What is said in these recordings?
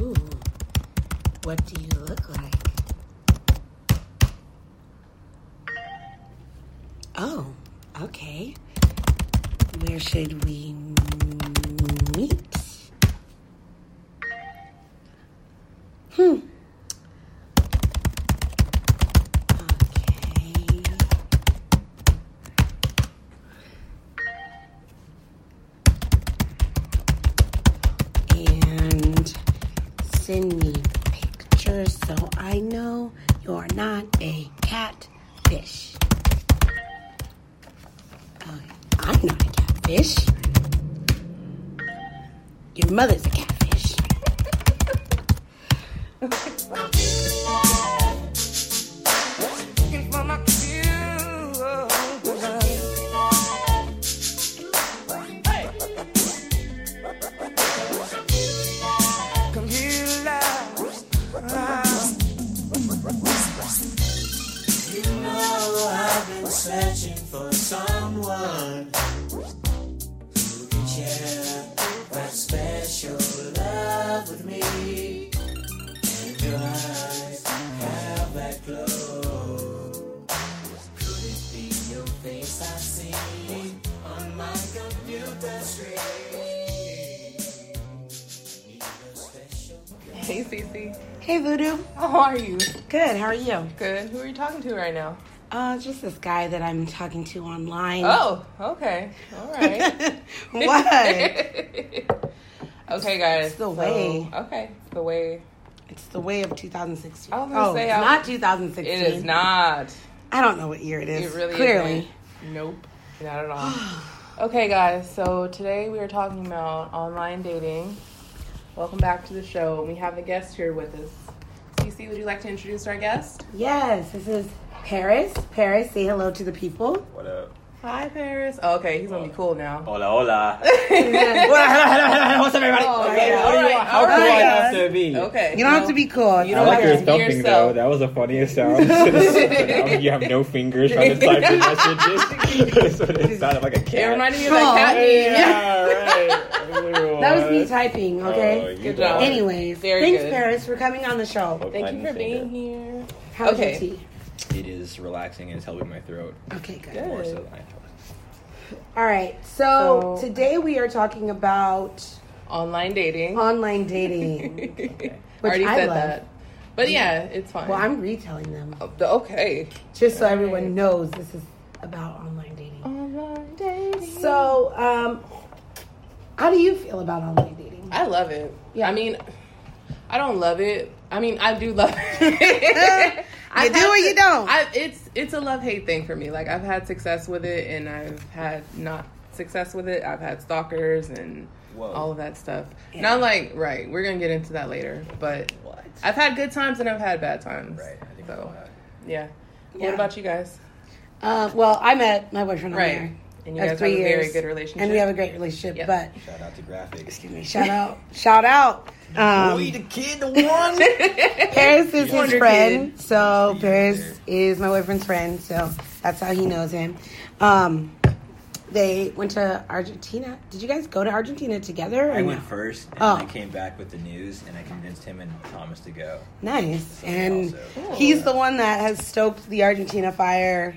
Ooh. What do you look like? Oh, okay. Where should we meet? You? Good. Who are you talking to right now? Uh, just this guy that I'm talking to online. Oh, okay. All right. what? okay, guys. It's the so- way. Okay, it's the way. It's the way of 2016. I was gonna oh, say, it's not 2016. It is not. I don't know what year it is. It really Clearly. isn't. Nope. Not at all. okay, guys. So today we are talking about online dating. Welcome back to the show. We have a guest here with us. Cece, would you like to introduce our guest? Yes, this is Paris. Paris, say hello to the people. What up? Hi, Paris. Oh, okay, he's gonna be cool now. Hola, hola. What's up, everybody? Oh, okay, yeah. how, Alright, how cool alright. I have to be? Okay. You don't have to be cool. You don't like have your to be thumping yourself. though. That was the funniest sound. Oh, you have no fingers trying to type your messages. so it sounded like a cat. It reminded me of Oh, that cat. Oh, yeah, right. That was me typing, Oh, okay? you Good job. Anyways, Very thanks, good. Paris, for coming on the show. Look, Thank you for say being here. How's Okay. your tea? It is relaxing and it's helping my throat Okay, good. Good. more so than I thought. All right, so, So- today we are talking about Online dating. online dating. Okay. I already I said love. that. But yeah, it's fine. well, I'm retelling them Oh, the- okay. just so everyone knows this is about online dating. Online dating. So, um, how do you feel about online dating? I love it. Yeah. I mean, I don't love it. I mean, I do love it. You do or you don't? I, it's it's a love hate thing for me. Like I've had success with it, and I've had not success with it. I've had stalkers and Whoa. all of that stuff. And Yeah. I'm like, right, we're gonna get into that later. But What? I've had good times and I've had bad times. Right. I think So so. yeah. Yeah. What about you guys? Uh, well, I met my boyfriend on Right. there. And you Of guys have three a very good relationship. And we have a great relationship, Yep. but Shout out to graphics. excuse me, shout out, shout out. Um, Boy, the kid, the one. Paris is his friend, Kid. so He's Paris there. is my boyfriend's friend, so that's how he knows him. Um, they went to Argentina. Did you guys go to Argentina together? Or I no? went first, and Oh. I came back with the news, and I convinced him and Thomas to go. Nice, So and also- he's the one that has stoked the Argentina fire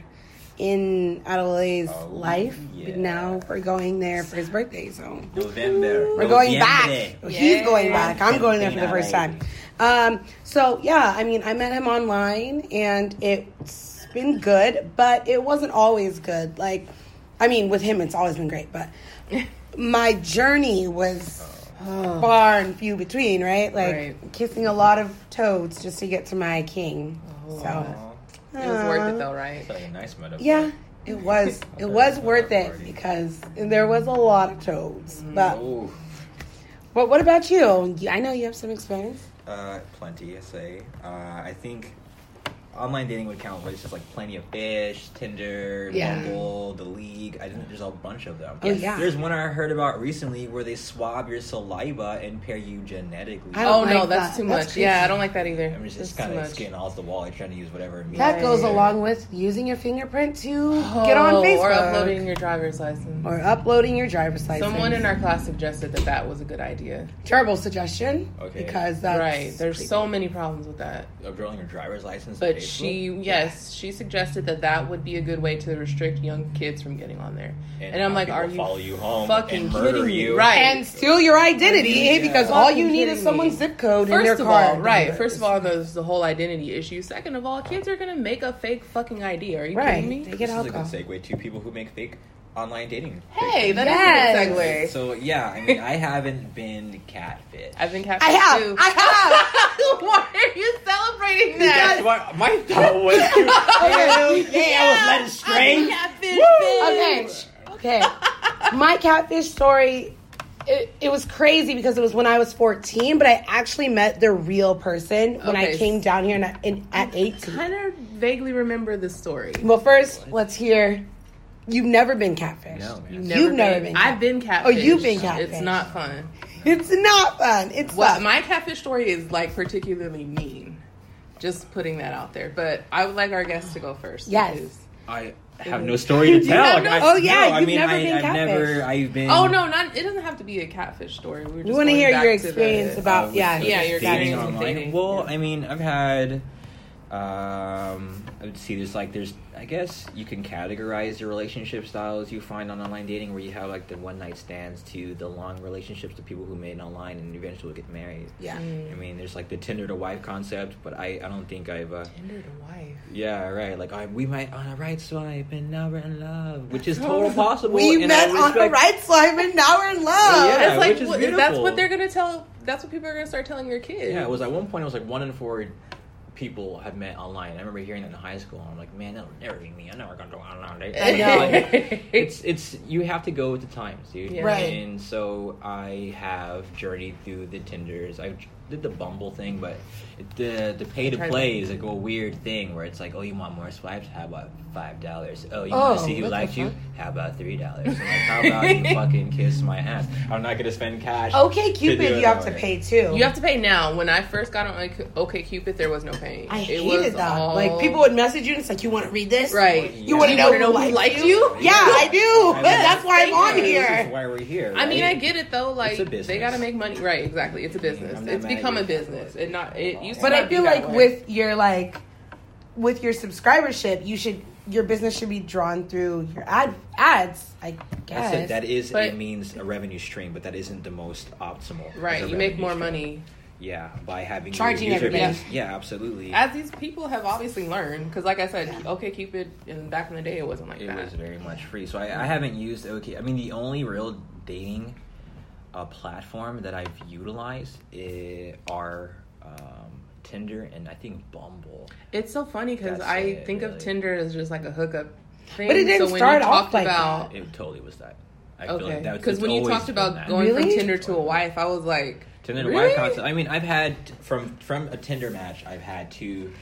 in Adelaide's Oh, life. yeah. But now we're going there for his birthday, so November. we're going back. Noviembre. He's going back. I'm going there for the first time. Um, so yeah, I mean, I met him online, and it's been good, but it wasn't always good. Like, I mean, with him, it's always been great, but my journey was far and few between. Right, like Right. kissing a lot of toads just to get to my king. so Aw, It was worth it though, right? That's like a nice metaphor. Yeah, it was. It was worth it because there was a lot of toads. But Ooh, but what about you? I know you have some experience. uh, plenty, I say. Uh, I think online dating would count but it's just like Plenty of Fish, Tinder, Yeah. Bumble, The League. I didn't think there's a bunch of them. Oh, yeah. There's one I heard about recently where they swab your saliva and pair you genetically. Oh don't no, that's that. too That's much. Yeah. I don't like that either. I mean, it's just kind of much. off the wall. You're trying to use whatever. means That goes along with using your fingerprint to oh, get on Oh, Facebook or uploading your driver's license. or uploading your driver's license. Someone in our class suggested that that was a good idea. terrible suggestion. Okay. Because that's right. There's so many problems with that. Uploading your driver's license. But Facebook? She, yes, she suggested that that would be a good way to restrict young kids from getting on there. And, I'm like, are you follow you home fucking and murder kidding me? you? Right. and steal your identity Yeah. because all you need is someone's zip code in First their of car. all, right. First of all, there's the whole identity issue. Second of all, kids are gonna make a fake fucking ID. Are you right. kidding me? They This get is a good alcohol. segue to people who make fake online dating. Hey, that is Yes. a good segue. So yeah, I mean, I haven't been catfish. I've been catfish I have. too. I have. Why are you celebrating That's that? what my thought was. yeah, I was led astray. have. Okay. Okay. My catfish story. It, it was crazy because it was when I was 14, but I actually met the real person when I came down here and, in, at 18. I kind of vaguely remember the story. Well, first, let's hear. You've never been catfished. No, man. You've never been. I've been catfished. Oh, you've been catfished. It's not fun. It's not fun. It's What fun. my catfish story is like particularly mean. Just putting that out there. But I would like our guests to go first. Yes. because- I have no story to tell. have no- I- oh, yeah, no, I you've mean, never I, been I've never. catfished. I've been. Oh no, not it doesn't have to be a catfish story. We're just we want to hear your to the- experience about uh, yeah, Yeah, your dating experience online. dating. Well, Yeah. I mean, I've had. Um, let's see. There's like there's. I guess you can categorize your relationship styles you find on online dating, where you have like the one night stands to the long relationships to people who made it online and eventually get married. Yeah. Mm. I mean, there's like the Tinder to wife concept, but I I don't think I've. Uh, Tinder to wife. yeah, right. Like I, we met on a right swipe and now we're in love, which is totally possible. We and met I on a right swipe and now we're in love. Yeah, it's like which is what- that's what they're gonna tell. That's what people are gonna start telling your kids. Yeah, it was at one point. It was like one in four people have met online. I remember hearing that in high school. And I'm like, man, that'll never be me. I'm never gonna go online. I know. Like, it's it's you have to go with the times, dude. Yeah. Right. And so I have journeyed through the Tinders. I did the Bumble thing, but it, the the pay to play is like a weird thing where it's like, oh, you want more swipes? How about five dollars? Oh, you Oh, want to see who what the likes you? How about three dollars? Like, how about you fucking kiss my ass? I'm not gonna spend cash. Okay, Cupid, you have that to pay too. You have to pay now. When I first got on like OK Cupid, there was no paying. I it hated was that. all- Like people would message you and it's like, you want to read this? Right. You want to Yeah. know, wanna who, know who likes likes you? you? Yeah, I do. I mean, That's why I'm on thank you. This is here. why we're here. I mean. I get it though. Like It's a business. they gotta make money. Right. Exactly. It's a business. I'm not It's mad at become a business. It not. It used to But not I feel that like with your like, with your subscribership, you should your business should be drawn through your ad ads. I guess. That's it. That is But- it means a revenue stream, but that isn't the most optimal. right. You make more stream. money Yeah, by having Charging your user everybody. base. Yeah, absolutely. as these people have obviously learned. Because like I said, OK Cupid, and back in the day, it wasn't like it that. It was very much free. So I, I haven't used OK. I mean, the only real dating uh, platform that I've utilized i are um, Tinder and I think Bumble. It's so funny because I it, think of really. Tinder as just like a hookup thing. But it didn't so start you off talked like about, It totally was that. I feel Okay, like that because it's when you talked about going Really? from Tinder to a wife, I was like, Tinder to Really? wife concept. I mean, I've had from from a Tinder match. I've had two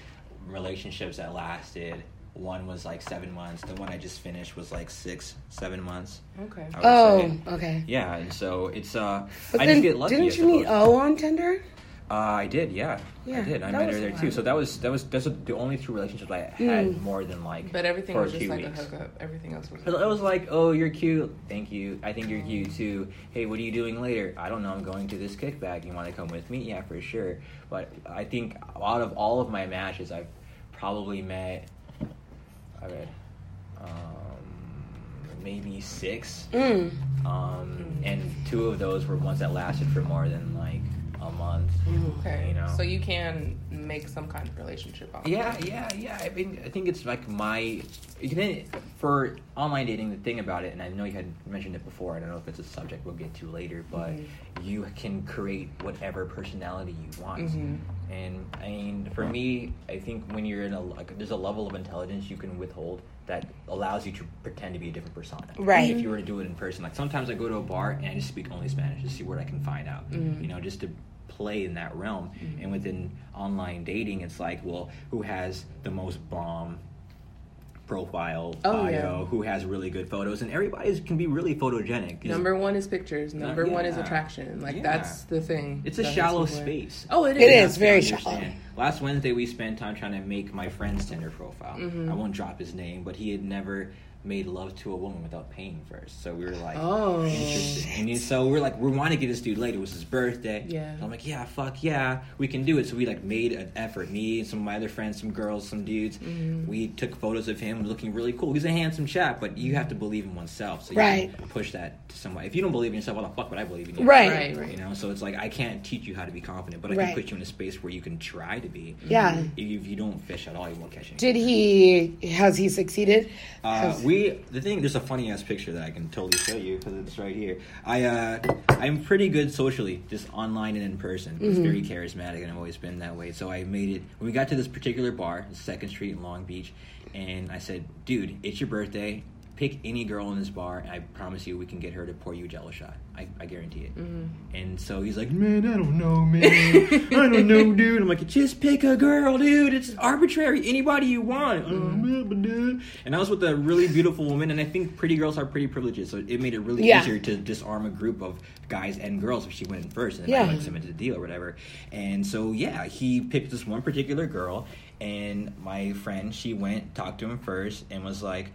relationships that lasted. One was like seven months. The one I just finished was like six, seven months. okay. Oh, say. okay. Yeah, and so it's uh. But I then, just get lucky. Didn't you meet suppose. O on Tinder? Uh, I did, yeah. Yeah, I did. I met her there fun. too. So that was that was that's the only two relationships I had Mm. more than like. But everything for was just like weeks. a hookup. Everything else was. But it was like, oh, you're cute. Thank you. I think you're cute too. Hey, what are you doing later? I don't know. I'm going to this kickback. You want to come with me? Yeah, for sure. But I think out of all of my matches, I've probably met. I read, um, maybe six. Mm. Um, and two of those were ones that lasted for more than like a month. Okay. You know. So you can make some kind of relationship out. of Yeah, yeah, yeah. I mean, I think it's like my for online dating. The thing about it, and I know you had mentioned it before. I don't know if it's a subject we'll get to later, but you can create whatever personality you want. Mhm. And I mean, for me, I think when you're in a like, there's a level of intelligence you can withhold that allows you to pretend to be a different persona. Right. If you were to do it in person, like sometimes I go to a bar and I just speak only Spanish to see what I can find out. Mhm. You know, just to play in that realm. Mm-hmm. And within online dating, it's like, well, who has the most bomb profile Oh, bio? yeah. Who has really good photos? And everybody can be really photogenic Number one is pictures. Number one is attraction. Like Yeah. that's the thing. It's a shallow space. Oh, it is. It You is have to very shallow. Last Wednesday, we spent time trying to make my friend's Tinder profile. Mm-hmm. I won't drop his name, but he had never made love to a woman without paying first. So we were like, Oh. interested. And so we're like, we want to get this dude laid. It was his birthday. Yeah. So I'm like, yeah, fuck yeah, we can do it. So we like made an effort. Me and some of my other friends, some girls, some dudes. Mm-hmm. We took photos of him looking really cool. He's a handsome chap, but you have to believe in oneself. So you Right. can push that to somebody. If you don't believe in yourself, why the fuck would I believe in you? Right. Right, right. You know, so it's like I can't teach you how to be confident, but I Right. can put you in a space where you can try to be. Yeah. If you don't fish at all, you won't catch anything. Did he? Has he succeeded? Uh, Has- we the thing there's a funny ass picture that I can totally show you because it's right here. I uh, I'm pretty good socially, just online and in person. It's very charismatic, and I've always been that way. So I made it when we got to this particular bar, Second Street in Long Beach, and I said, "Dude, it's your birthday. Pick any girl in this bar, and I promise you, we can get her to pour you a Jello shot. I, I guarantee it." Mm-hmm. And so he's like, "Man, I don't know, man. I don't know, dude." I'm like, "Just pick a girl, dude. It's arbitrary. Anybody you want." Mm-hmm. And I was with a really beautiful woman, and I think pretty girls are pretty privileged, so it made it really Yeah. easier to disarm a group of guys and girls if she went in first, and then Yeah. I like cemented the deal or whatever. And so yeah, he picked this one particular girl, and my friend she went talked to him first and was like.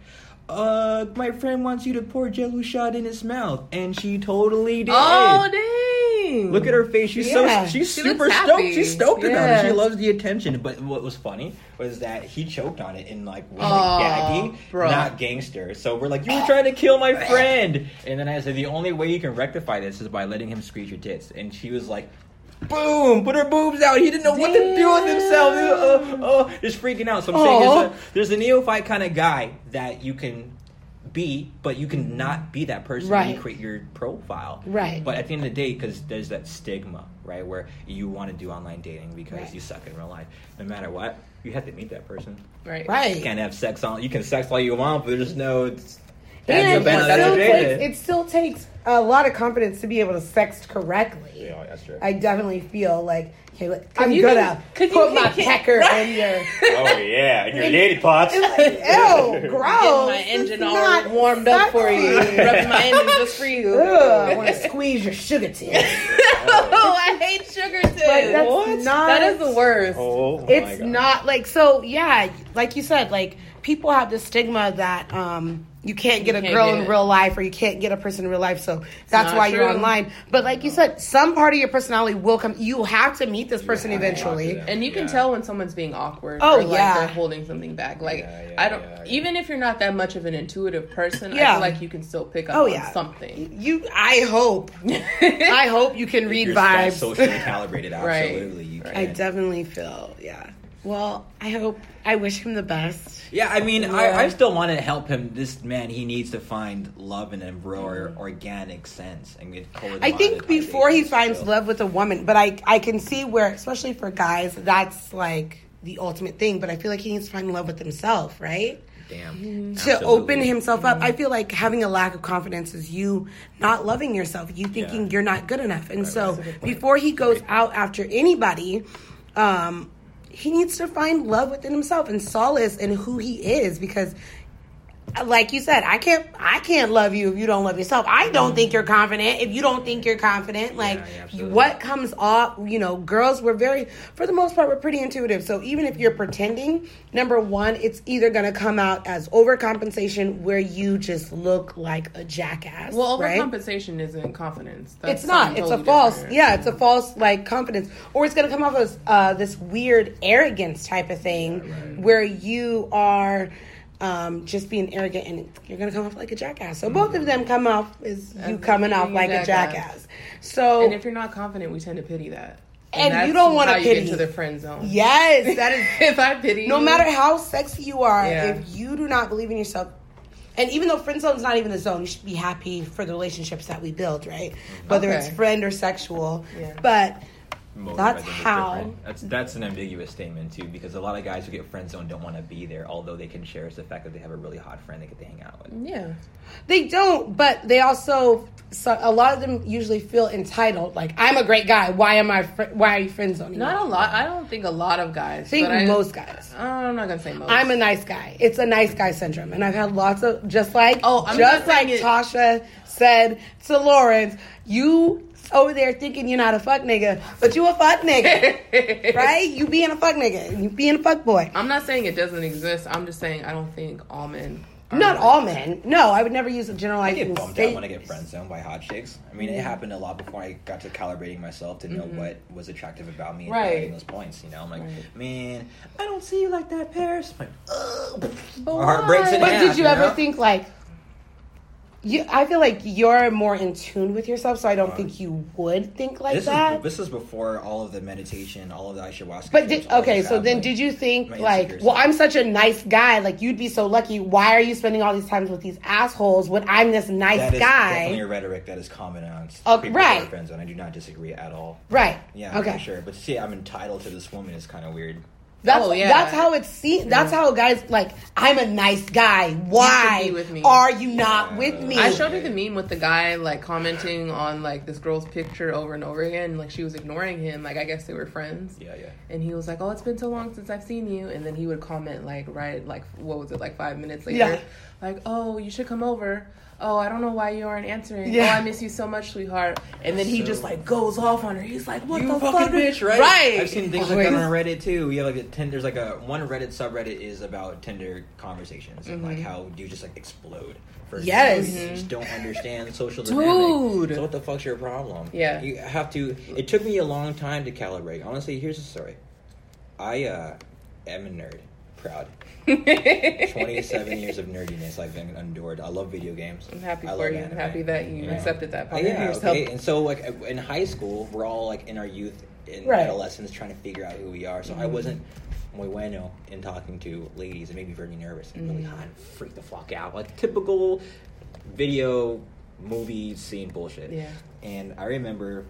Uh, my friend wants you to pour Jello shot in his mouth, and she totally did. Oh dang! Look at her face. She's Yeah. so she's She super stoked. She's stoked about it. She loves the attention. But what was funny was that he choked on it and like was Aw, like gaggy, bro. not gangster. So we're like, you were trying to kill my friend. And then I said, the only way you can rectify this is by letting him squeeze your tits. And she was like. Boom! Put her boobs out. He didn't know what to do with himself. He was, uh, uh, just freaking out. So I'm saying there's a, there's a neophyte kind of guy that you can be, but you can not be that person when you create your profile. Right. But at the end of the day, because there's that stigma, right, where you want to do online dating because Right. you suck in real life. No matter what, you have to meet that person. right. Right. You can't have sex on. You can sex all you want, but there's no. It's, And that's it still, takes, it still takes a lot of confidence to be able to sext correctly. Yeah, that's true. I definitely feel like, okay, look, I'm you gonna get- could you put my get- pecker in your. oh yeah, and your lady parts. Ew, gross. Getting my engine all not warmed up for you, sexy. rubbing my engine just for you. Ugh, I want to squeeze your sugar tip. oh, I hate sugar tits. But that's What? not. that is the worst. Oh, my it's God. not like so. Yeah, like you said, like people have the stigma that um you can't get a can't girl get in real life or you can't get a person in real life. So that's not why you're online. But like you said, some part of your personality will come. You have to meet this person have to talk to eventually. And you can Yeah. tell when someone's being awkward. Oh, or like yeah. they're holding something back. Like Yeah, yeah, I don't. yeah, yeah. Even if you're not that much of an intuitive person, I Yeah. feel like you can still pick up Oh on yeah, something. You, I hope, I hope you can read You're that vibes. socially calibrated. Right. Absolutely, you Right. can. I definitely feel, yeah. Well, I hope, I wish him the best. Yeah, I mean, Yeah. I, I still want to help him. This man, he needs to find love in a real or organic sense. and get I think before he finds love with a woman, but I I can see where, especially for guys, that's like the ultimate thing. But I feel like he needs to find love with himself, right? Damn. Mm-hmm. To open himself up. Mm-hmm. I feel like having a lack of confidence is you not loving yourself, you thinking Yeah. you're not good enough. And so good point. before he goes out after anybody, um, he needs to find love within himself and solace in who he is because like you said, I can't I can't love you if you don't love yourself. I don't think you're confident if you don't think you're confident. Like yeah, absolutely. what comes off, you know, girls we're very for the most part we're pretty intuitive. So even if you're pretending, number 1, it's either going to come out as overcompensation where you just look like a jackass. Well, right? overcompensation isn't confidence. That's It's not. something It's totally a false. different. Yeah, it's a false like confidence, or it's gonna come off as uh, this weird arrogance type of thing, where you are um, just being arrogant and you're gonna come off like a jackass. So both of them come off as you coming off like a jackass. jackass. So And if you're not confident, we tend to pity that. And that's you don't how you pity. get to the friend zone. yes, that is if I pity, no you, matter how sexy you are, Yeah. if you do not believe in yourself, and even though friend zone is not even a zone, you should be happy for the relationships that we build, right? Whether Okay. it's friend or sexual. Yeah. But motive, That's I think, how- different. That's that's an ambiguous statement too, because a lot of guys who get friend zone don't want to be there, although they can cherish the fact that they have a really hot friend they get to hang out with. Yeah. They don't, but they also so a lot of them usually feel entitled. Like I'm a great guy. Why am I? Fr- why are you friend zoning? Not a lot. I don't think a lot of guys. I think but I, most guys. I'm not gonna say most. I'm a nice guy. It's a nice guy syndrome, and I've had lots of just like Oh, I'm just like it- Tasha said to Lawrence, you over there thinking you're not a fuck nigga, but you a fuck nigga, right? You being a fuck nigga, you being a fuck boy. I'm not saying it doesn't exist. I'm just saying I don't think all men. are Not like- all men. No, I would never use a a I generalizing get bummed out statement. when I get friend zoned by hot chicks. I mean, it mm-hmm. happened a lot before I got to calibrating myself to know mm-hmm. what was attractive about me and Right. hitting those points. You know, I'm like, Right. man, I don't see you like that, Paris. I'm like, ugh. My heart breaks in But half, did you ever know? think like you? I feel like you're more in tune with yourself, so I don't think you would think like This that. is this is before all of the meditation, all of the ayahuasca. But did, all okay, so then did you think like, well. I'm such a nice guy, like you'd be so lucky. Why are you spending all these times with these assholes when I'm this nice That is guy? definitely a rhetoric that is common on Oh, right. friends, and I do not disagree at all. right? Yeah, Okay. for sure. But to say I'm entitled to this woman is kind of weird. That's Oh, yeah. that's how it's seen. That's how guys like. I'm a nice guy. Why be with me. are you not with me? I showed her the meme with the guy like commenting on like this girl's picture over and over again. Like she was ignoring him. Like I guess they were friends. Yeah, yeah. And he was like, "Oh, it's been so long since I've seen you." And then he would comment like, right, like what was it, like five minutes later, Yeah. like, "Oh, you should come over." Oh, I don't know why you aren't answering. Yeah. Oh, I miss you so much, sweetheart. And then he So- just like goes off on her. He's like, "What you the fucking fuck, bitch, right? Right. I've seen things like that on Reddit too. We have like a ten, there's like a one Reddit subreddit is about Tinder conversations and like how you just like explode. For Yes. example. you just don't understand social Dude. dynamic. So what the fuck's your problem? Yeah. you have to. It took me a long time to calibrate. Honestly, here's the story. I uh, am a nerd, proud. 27 years of nerdiness I've been endured. I love video games. I'm happy I for you. anime, Happy that you know? accepted that part of yeah, yourself. okay. And so, like in high school, we're all like in our youth, in Right. adolescence, trying to figure out who we are. So I Mm-hmm. wasn't muy bueno in talking to ladies. It made me very nervous and really Mm-hmm. hot, and freak the fuck out, like typical video movie scene bullshit. Yeah. And I remember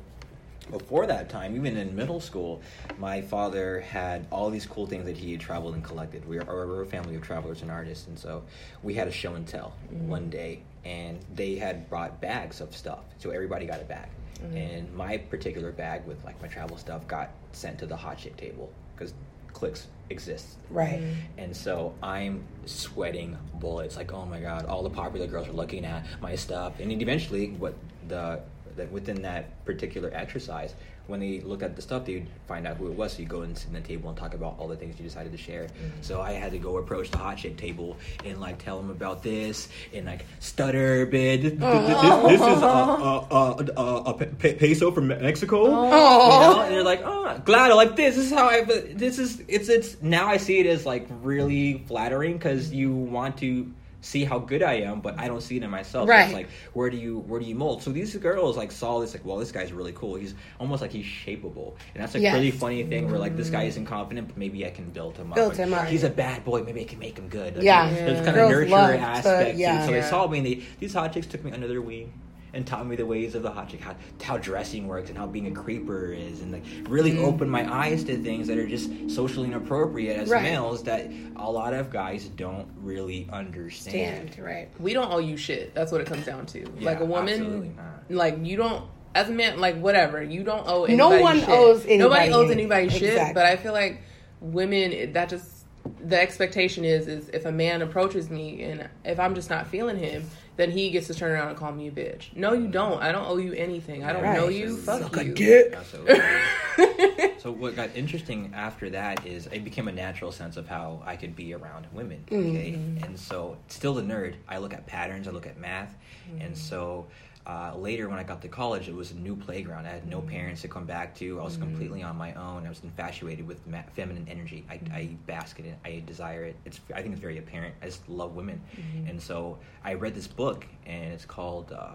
before that time, even in middle school, my father had all these cool things that he had traveled and collected. We are, we're a family of travelers and artists, and so we had a show and tell mm-hmm. one day, and they had brought bags of stuff, so everybody got a bag. Mm-hmm. And my particular bag with like my travel stuff got sent to the hot chick table because clicks exists. right. Mm-hmm. And so I'm sweating bullets. Like, oh my god, all the popular girls are looking at my stuff. And then eventually, what the that within that particular exercise, when they look at the stuff, they'd find out who it was. So you go and sit in the table and talk about all the things you decided to share. Mm-hmm. So I had to go approach the hot chick table and like tell them about this and like stutter a bit. This, this, this is a, a, a, a, a peso from Mexico. Oh. You know? And oh. they're like, oh, glad I like this. This is how I. but This is it's it's now I see it as like really flattering because you want to see how good I am, but I don't see it in myself. Right. it's like where do you where do you mold? So these girls like saw this like, well, this guy's really cool. He's almost like he's shapeable, and that's a Yes. really funny thing where like this guy isn't confident, but maybe I can build him up. Build him up. He's a bad boy. Maybe I can make him good. Like, Yeah. There's Yeah. kind Girls of nurture love to- aspect. yeah. to it. So they saw me. And they, these hot chicks took me under their wing and taught me the ways of the hot chick, how, how dressing works, and how being a creeper is, and like really Mm. opened my eyes to things that are just socially inappropriate as Right. males that a lot of guys don't really understand. Stand right. we don't owe you shit. That's what it comes down to. Yeah, like a absolutely woman, not. like you don't. As a man, like whatever, you don't owe. No one shit. owes anybody Nobody owes anything. anybody shit. Exactly. But I feel like women, that just the expectation is is if a man approaches me and if I'm just not feeling him, then he gets to turn around and call me a bitch. No, you mm. don't. I don't owe you anything. I don't Right. know you. Fuck you. dick. So what got interesting after that is it became a natural sense of how I could be around women. Okay, mm-hmm. and so still the nerd. I look at patterns. I look at math, and mm-hmm. so. Uh, later, when I got to college, it was a new playground. I had no parents to come back to. I was completely on my own. I was infatuated with ma- feminine energy. I, I bask in it. I desire it. It's. I think it's very apparent. I just love women, and so I read this book, and it's called. Uh,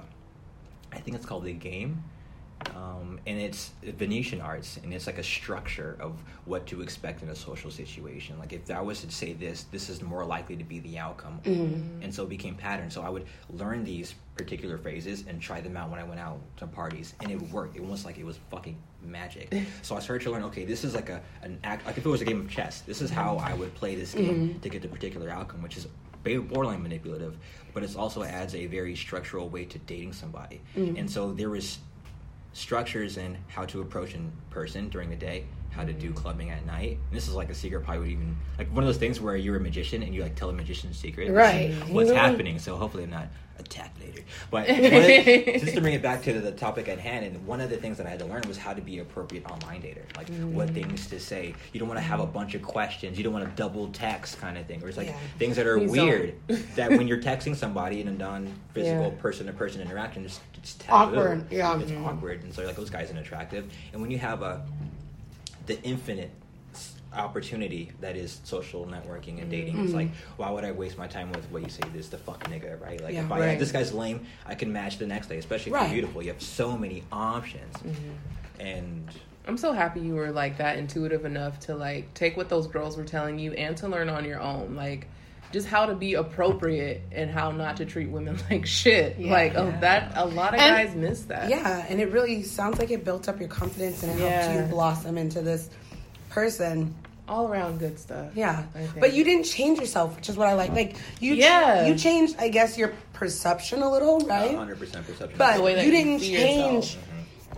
I think it's called The Game, Um, and it's Venusian arts, and it's like a structure of what to expect in a social situation. Like if I was to say this, this is more likely to be the outcome, mm-hmm. and so it became pattern. So I would learn these particular phrases and try them out when I went out to parties, and it worked. work. It was like it was fucking magic. so I started to learn. Okay, this is like a an act. Like if it was a game of chess, this is how I would play this game mm-hmm. to get the particular outcome, which is very borderline manipulative, but it also adds a very structural way to dating somebody. Mm-hmm. And so there was structures and how to approach in person during the day, how to do clubbing at night. And this is like a secret probably would even like one of those things where you're a magician and you like tell a magician's secret. Right. What's Mhm. happening. So hopefully I'm not attacked later. But just to bring it back to the, topic at hand, and one of the things that I had to learn was how to be appropriate online dater. Like what mm. things to say. You don't want to have a mm. bunch of questions. You don't want to double text kind of thing. Or it's like Yeah. things that are weird that when you're texting somebody in a non-physical person-to-person interaction, it's, it's taboo. Awkward, yeah. It's mm. awkward, and so like, those guys aren't attractive. And when you have a the infinite opportunity that is social networking and dating, it's mm-hmm. like, why would I waste my time with what you say this the fuck nigga, right? Like Yeah. if I Right. this guy's lame, I can match the next day, especially if Right. you're beautiful. You have so many options, mm-hmm. and I'm so happy you were like that intuitive enough to like take what those girls were telling you and to learn on your own. Like just how to be appropriate and how not to treat women like shit. Yeah. like oh that a lot of And- guys miss that. Yeah, and it really sounds like it built up your confidence and it Yeah. helped you blossom into this person. All around good stuff. Yeah, but you didn't change yourself, which is what I like. Like you, Yeah. you changed, I guess, your perception a little, right? 100 percent perception. But The way that you you didn't see change yourself.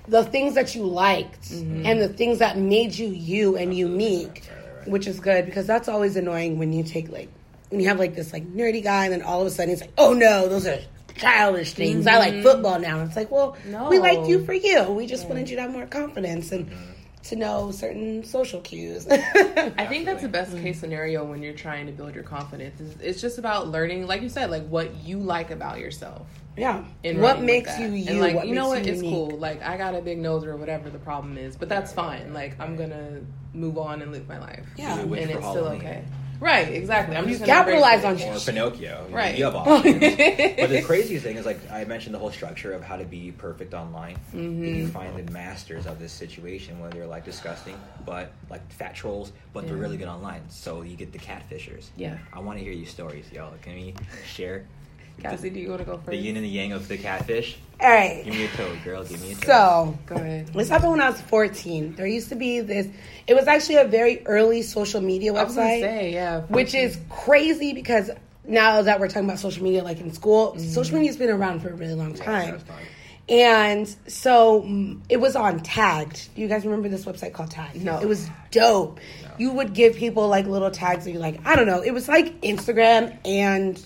the things that you liked mm-hmm. and the things that made you you and unique, Right, right, right. which is good because that's always annoying when you take like when you have like this like nerdy guy and then all of a sudden he's like, oh no, those are childish things. I like mm-hmm. football now. It's like, well, No. we like you for you. We just wanted you to have more confidence and to know certain social cues. I think that's the best case scenario when you're trying to build your confidence. It's, it's just about learning, like you said, like what you like about yourself. yeah. and what makes you you? And like what you know what? you It's unique. cool. Like I got a big nose or whatever the problem is, but that's fine. Like I'm gonna move on and live my life. Yeah. And it's still Halloween. okay. Right, exactly. I'm just You gonna capitalize on it. or Pinocchio. You- Right. You have options. but the craziest thing is like I mentioned the whole structure of how to be perfect online. Mm-hmm. And you find the masters of this situation where they're like disgusting, but like fat trolls, but they're really good online. So you get the catfishers. Yeah. I want to hear you stories, y'all. Can we share Cassie, do you want to go first? the yin and the yang of the catfish? All right. Give me a toad, girl. Give me a toad. So Go ahead. This happened when I was 14. There used to be this, it was actually a very early social media website, say, yeah, which is crazy because now that we're talking about social media, like in school, social media's been around for a really long time. And so mm, it was on Tagged. Do you guys remember this website called Tagged? No. It was dope. No. You would give people like little tags and you're like, I don't know. It was like Instagram and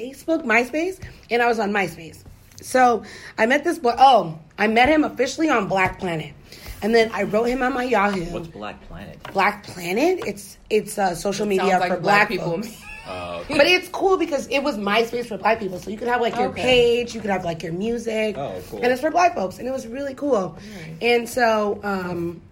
Facebook, MySpace, and I was on MySpace. So I met this boy. Oh, I met him officially on Black Planet. And then I wrote him on my Yahoo. What's Black Planet? Black Planet? It's it's uh, social media Sounds like for black, black people. folks. Uh, But it's cool because it was MySpace for black people. So you could have like your Okay. page, you could have like your music. Oh, cool. And it's for black folks. And it was really cool. And so um,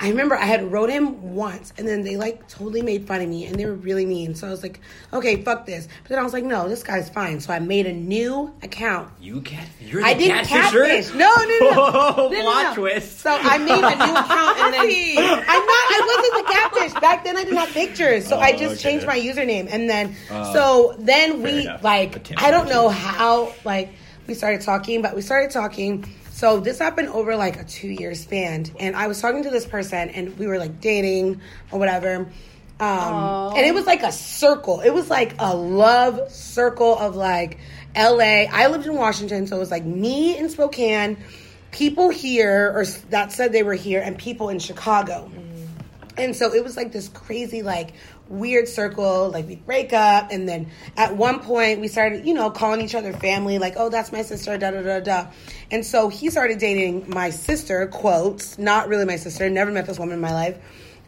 I remember I had wrote him once and then they like totally made fun of me and they were really mean. So I was like, okay, fuck this. But then I was like, no, this guy's fine. So I made a new account. you cat? You're the I didn't catfish. No, no, no. Oh, No, no, no. plot twist. So I made a new account and then I'm not. I wasn't the catfish back then. I didn't have pictures, so I Oh, just okay. changed my username. And then, Uh, so then we like I don't know how like we started talking, but we started talking. So this happened over like a two year span, and I was talking to this person, and we were like dating or whatever. Um, and it was like a circle. It was like a love circle of like LA. I lived in Washington, so it was like me in Spokane, people here or that said they were here, and people in Chicago. And so it was like this crazy, like weird circle. Like we'd break up, and then at one point we started, you know, calling each other family. Like, oh, that's my sister. Da da da da. And so he started dating my sister. Quotes, not really my sister. Never met this woman in my life.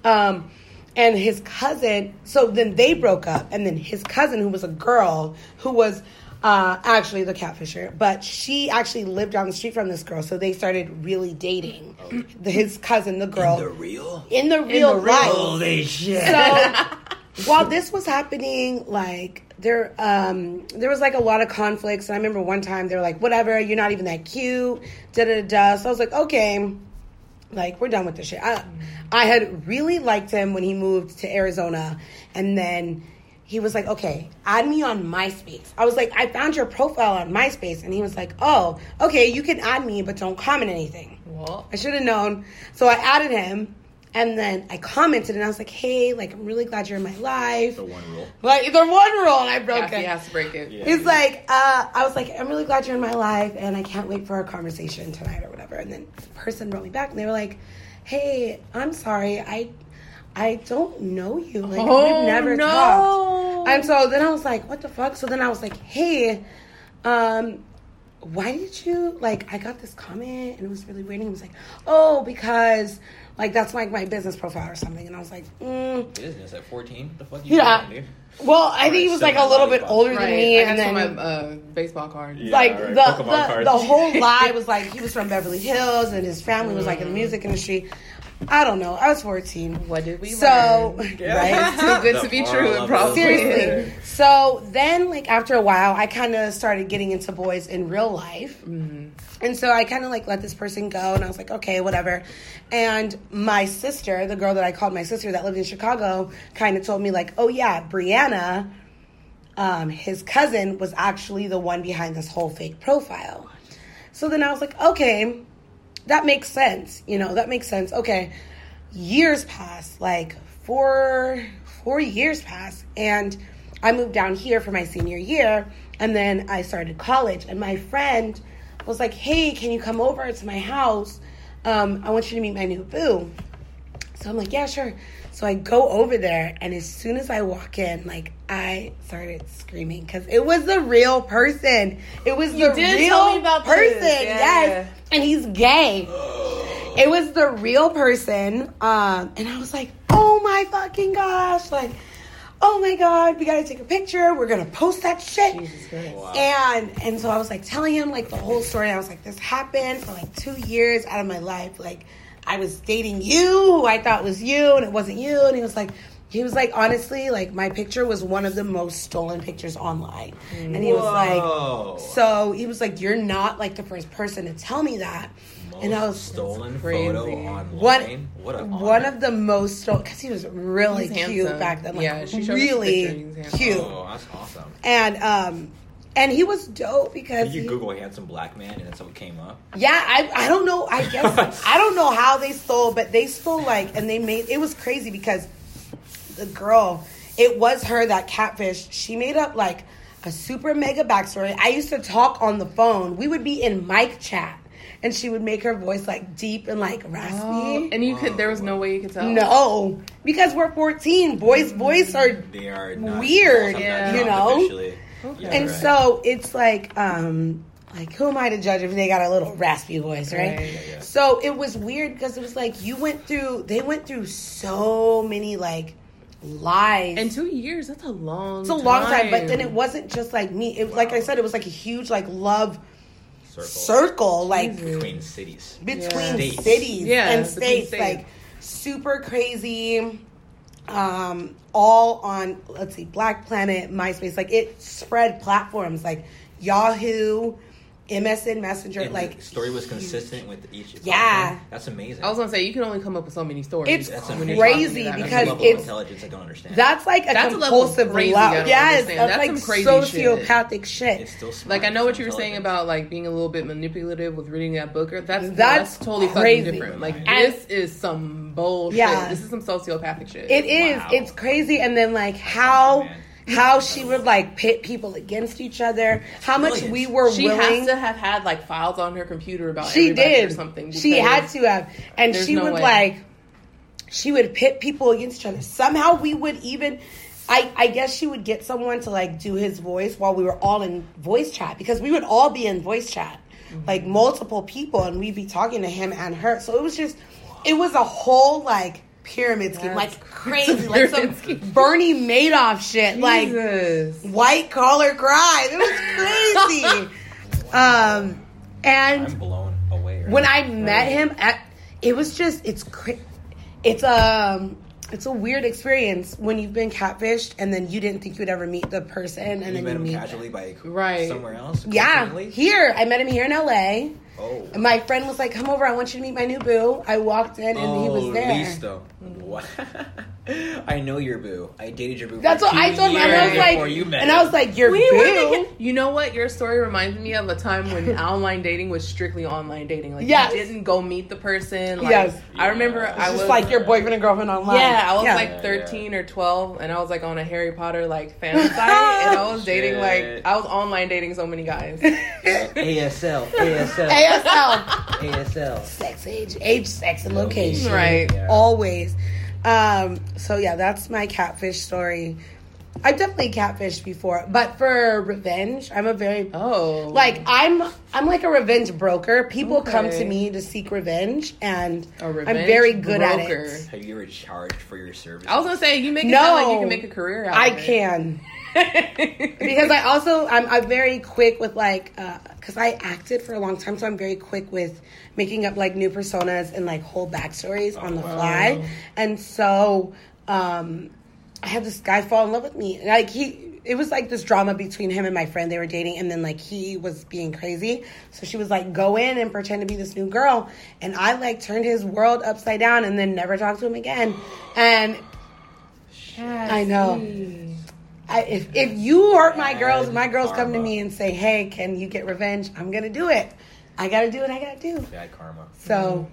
Um, and his cousin. So then they broke up, and then his cousin, who was a girl, who was uh, actually the catfisher, but she actually lived down the street from this girl. So they started really dating. The- His cousin, the girl, The real? in the real the real- life. Holy shit. So while this was happening, like there um there was like a lot of conflicts and i remember one time they were like whatever you're not even that cute da da da so i was like okay like we're done with this shit i i had really liked him when he moved to arizona and then he was like okay add me on myspace i was like i found your profile on myspace and he was like oh okay you can add me but don't comment anything Well, I should have known. So I added him, and then I commented, and I was like, "Hey, like, I'm really glad you're in my life." The one rule. Like the one rule, and I broke Cassie it. has to break it. Yeah. He's like, uh, I was like, I'm really glad you're in my life, and I can't wait for our conversation tonight or whatever. And then the person wrote me back, and they were like, Hey, I'm sorry, I, I don't know you. Like Oh, we've never no. talked. And so then I was like, What the fuck? So then I was like, Hey, um, why did you like? I got this comment, and it was really weird. And he was like, Oh, because like that's like my business profile or something. And I was like, mm. Business at 14? The fuck you Yeah. doing, dude? Well, I think he was like a little bit lollipop. older Right. than me, I and then my uh, baseball card. Yeah, like right. the Pokemon the, cards. the whole lie was like he was from Beverly Hills and his family was like in the music industry. I don't know. I was 14. What did we So, learn? right? Too good The to be true. of probably Seriously. So then, like after a while, I kind of started getting into boys in real life, and so I kind of like let this person go, and I was like, okay, whatever. And my sister, the girl that I called my sister that lived in Chicago, kind of told me like, oh yeah, Brianna, um, his cousin was actually the one behind this whole fake profile. So then I was like, okay, that makes sense. You know, that makes sense. Okay. Years pass, like four four years pass, and I moved down here for my senior year, and then I started college, and my friend was like, Hey, can you come over to my house? Um, I want you to meet my new boo. So I'm like, yeah, sure. So I go over there, and as soon as I walk in, like I started screaming because it was the real person. It was You the did real tell me about person. yeah. Yes, and he's gay. It was the real person, um, and I was like, oh my fucking gosh, like. Oh my god, we gotta take a picture. We're gonna post that shit. Wow. And and so I was like telling him like the whole story. I was like, this happened for like two years out of my life. Like I was dating you, who I thought was you, and it wasn't you. And he was like, he was like, honestly, like my picture was one of the most stolen pictures online. And he was like, so he was like, you're not like the first person to tell me that. and I was stolen crazy. photo online. one what a one of the most stolen because he was really He's cute handsome. back then. Like, Yeah, she showed us a really picture, he's handsome. cute. Oh, that's awesome. And um, and he was dope because Did you he- Google handsome black man and that's what came up? Yeah, I I don't know. I guess I don't know how they stole, but they stole like, and they made it was crazy because the girl, it was her that catfish. She made up like a super mega backstory. I used to talk on the phone. We would be in mic chat, and she would make her voice like deep and like raspy. Oh, and you could. There was no way you could tell. no, because we're fourteen. Boys' voice are They are not, Weird, yeah. you know? officially. Yeah, and right. so it's like um like who am i to judge if they got a little raspy voice right, Right. Yeah, yeah. so it was weird because it was like you went through they went through so many like lies And two years. That's a long. it's a long time but then it wasn't just like me it like i said it was like a huge like love circle, circle like Jesus. between cities. between States. cities Yeah, and states, states. like super crazy um all on let's see black planet myspace like it spread platforms like yahoo msn messenger And like story was consistent with each. Yeah. platform. that's amazing. I was gonna say you can only come up with so many stories. It's That's when amazing. you're talking crazy that because many level people. of it's- intelligence I don't understand. that's like a That's a level of compulsive crazy love yes that's, That's like some crazy sociopathic shit, it's still smart, Like I know what you were saying about like being a little bit manipulative with reading that book. Or that's That's that's, totally crazy. fucking different. Like And- this is some bullshit. Yeah. This is some sociopathic shit. It is. Wow. It's crazy. And then like how man. How she would like pit people against each other. How much we were she willing. has to have had like files on her computer about she did or something. She had to have, and she no would way. like. She would pit people against each other. Somehow we would even. I, I guess she would get someone to like do his voice while we were all in voice chat because we would all be in voice chat, Mm-hmm. like multiple people, and we'd be talking to him and her. So it was just, it was a whole like pyramid scheme, That's like crazy, like some pyramid scheme. Bernie Madoff shit, like Jesus. white collar crime. It was crazy. um, and I'm blown away. Right when now. I met him, at, it was just it's cra- it's um it's a weird experience when you've been catfished and then you didn't think you'd ever meet the person and you then met you him meet casually by Right. somewhere else. yeah coincidentally? here i met him here in la Oh. and my friend was like come over i want you to meet my new boo i walked in and he Oh, was there Listo. What? I know your boo. I dated your boo. for that's what two i told him and i was like you met and i was like your We boo together- You know what? Your story reminds me of a time when online dating was strictly online dating. Like Yes. you didn't go meet the person. Like, Yes. I remember Yeah. I it's was just like your boyfriend and girlfriend online Yeah, I was Yeah. like Yeah, 13 or 12, and I was like on a Harry Potter like fan site, and I was dating like I was online dating so many guys. ASL, ASL, asl ASL. sex age age sex and location Right. Yeah. always um so yeah that's my catfish story i've definitely catfished before but for revenge i'm a very Oh, like i'm i'm like a revenge broker people come to me to seek revenge and I'm very good at it Have you ever charged for your service? I was gonna say you make it No. sound like you can make a career out i of it. I can because I also I'm, I'm very quick with like because I acted for a long time, so I'm very quick with making up like new personas and like whole backstories on the fly. And so um, I had this guy fall in love with me. Like he, it was like this drama between him and my friend. They were dating, and then like he was being crazy. So she was like, "Go in and pretend to be this new girl." And I like turned his world upside down, and then never talked to him again. And I know. I, if if you hurt my girls, my girls come to me and say, "Hey, can you get revenge?" I'm gonna do it. I gotta do what I gotta do. Bad karma. So,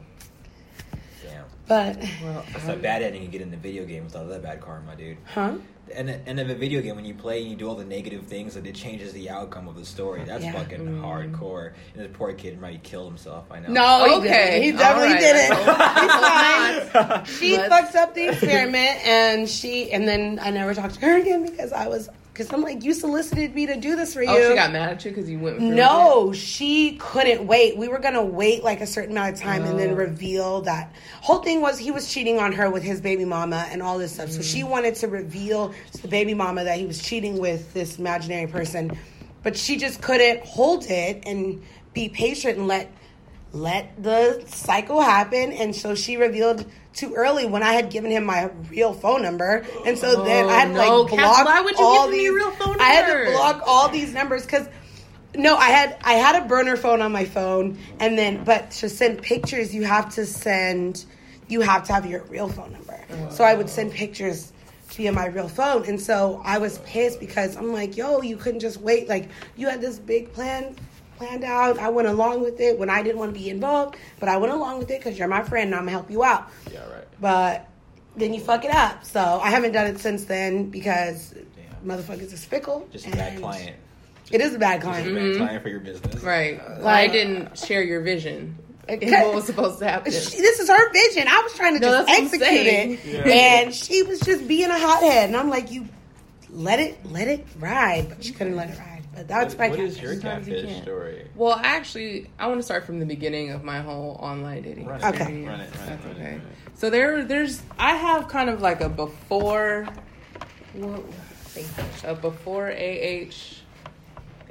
Damn. but Well, That's that bad ending you get in the video game with all that bad karma, dude. huh? And and in a video game, when you play and you do all the negative things, that it changes the outcome of the story. That's Yeah. fucking mm. hardcore. And the poor kid might kill himself. I know. No, he Okay. didn't. He definitely All right. didn't. He's fine. She Let's- fucked up the experiment, and she and then I never talked to her again because I was because I'm like, you solicited me to do this for you. Oh, she got mad at you because you went. No, she couldn't wait. We were gonna wait like a certain amount of time and Oh. then reveal that whole thing was he was cheating on her with his baby mama and all this stuff. So she Mm. wanted to reveal to the baby mama that he was cheating with this imaginary person, but she just couldn't hold it and be patient and let let the cycle happen. And so she revealed too early when I had given him my real phone number, and so oh, then I had Oh, no, like block why would you all give me these. your real phone number? I had to block all these numbers because no, I had I had a burner phone on my phone, and then but to send pictures, you have to send you have to have your real phone number. So I would send pictures via my real phone, and so I was pissed because I'm like, yo, you couldn't just wait. Like you had this big plan planned out. I went along with it when I didn't want to be involved, but I went along with it because you're my friend and I'm gonna help you out. Yeah, right. But then you fuck it up. So I haven't done it since then because motherfuckers is fickle. Just a bad and client. It is a bad Just a client. bad client for your business. Right. Uh, I didn't share your vision. Okay. What was supposed to happen. She- this is her vision. I was trying to No, just that's what I'm execute it, Yeah. and she was just being a hothead. And I'm like, you let it, let it ride, but she couldn't let it ride. But that's What- my what is your Sometimes you catfish story? Well, actually, I want to start from the beginning of my whole online dating. Run it, Okay. Run it, run it, That's run it, okay. run it. So there, there's, I have kind of like a before, what, a before AH,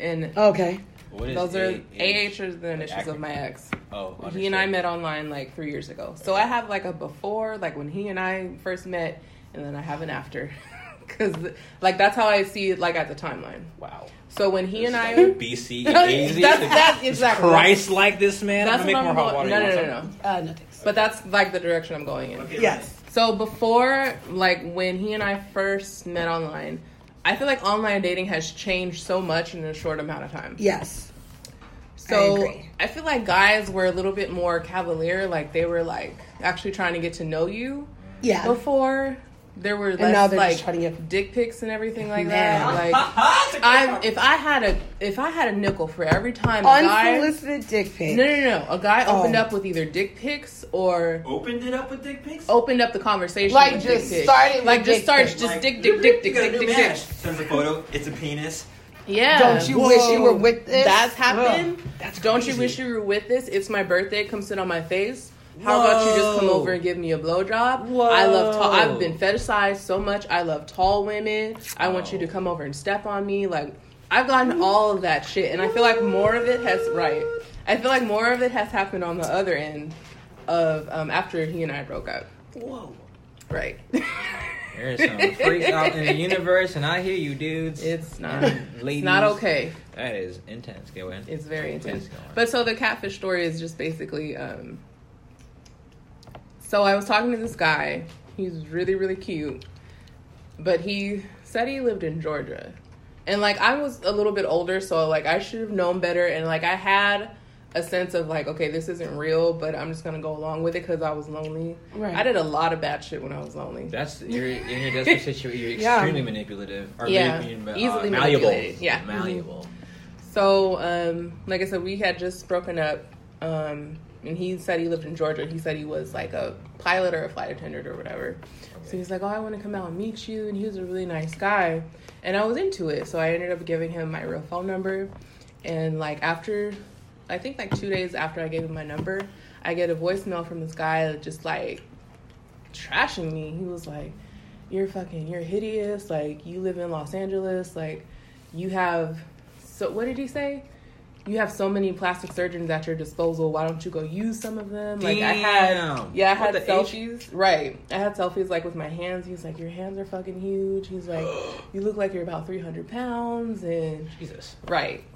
and Okay. What is those are AH are the initials of my ex. Oh, He and I met online like three years ago. So I have like a before, like when he and I first met, and then I have an after. Because, like, that's how I see it, like, at the timeline. Wow. So when he and I. BC. that's, that's exactly. Christ like this man. That's I'm gonna make I'm more hot water. No, You no, no, no. Uh, no thanks. But that's like the direction I'm going in. Yes. So before, like when he and I first met online, I feel like online dating has changed so much in a short amount of time. Yes. So agree. I, feel like guys were a little bit more cavalier, like they were like actually trying to get to know you Yeah. before. There were now less they're like trying to get- dick pics and everything like Man. that. Like I, if I had a, if I had a nickel for every time a guy, Unsolicited dick pic. no, no, no, a guy opened Oh. up with either dick pics or Opened it up with dick pics? opened up the conversation. Like, with just dick pics. started with like just dick starts just Like, dick, dick, dick, you dick, dick, dick, dick. Sends a photo. It's a penis. Yeah. Don't you wish you were with this? That's happened. Ugh, that's Don't you wish you were with this? It's my birthday. Come sit on my face. How about you just come over and give me a blowjob? Whoa. I love tall. I've been fetishized so much. I love tall women. I want you to come over and step on me. Like I've gotten all of that shit, and I feel like more of it has right. I feel like more of it has happened on the other end of um, after he and I broke up. Whoa. Right. There's some freaks out in the universe, and I hear you, dudes. It's not. And It's ladies. not okay. That is intense. Go in. It's very intense. Go on. But so the catfish story is just basically um so I was talking to this guy. He's really really cute. But he said he lived in Georgia. And like I was a little bit older, so like I should have known better and like I had a sense of like okay, this isn't real, but I'm just going to go along with it cuz I was lonely. Right. I did a lot of bad shit when I was lonely. That's you're in a desperate situation. You're Yeah. extremely manipulative. Or Yeah. ma- ma- uh, Easily malleable. manipulated. Yeah. malleable. So, um, like I said, we had just broken up, um, and he said he lived in Georgia. He said he was like a pilot or a flight attendant or whatever. So he's like, "Oh, I want to come out and meet you," and he was a really nice guy, and I was into it. So I ended up giving him my real phone number, and like after, I think like two days after I gave him my number, I get a voicemail from this guy just like trashing me. He was like, "You're fucking, you're hideous. Like you live in Los Angeles. Like you have so what did he say? You have so many plastic surgeons at your disposal. Why don't you go use some of them? Like I had, Damn. yeah, I What had the H? selfies. Right, I had selfies like with my hands. He's like, your hands are fucking huge. He's like, you look like you're about three hundred pounds, and Jesus. right.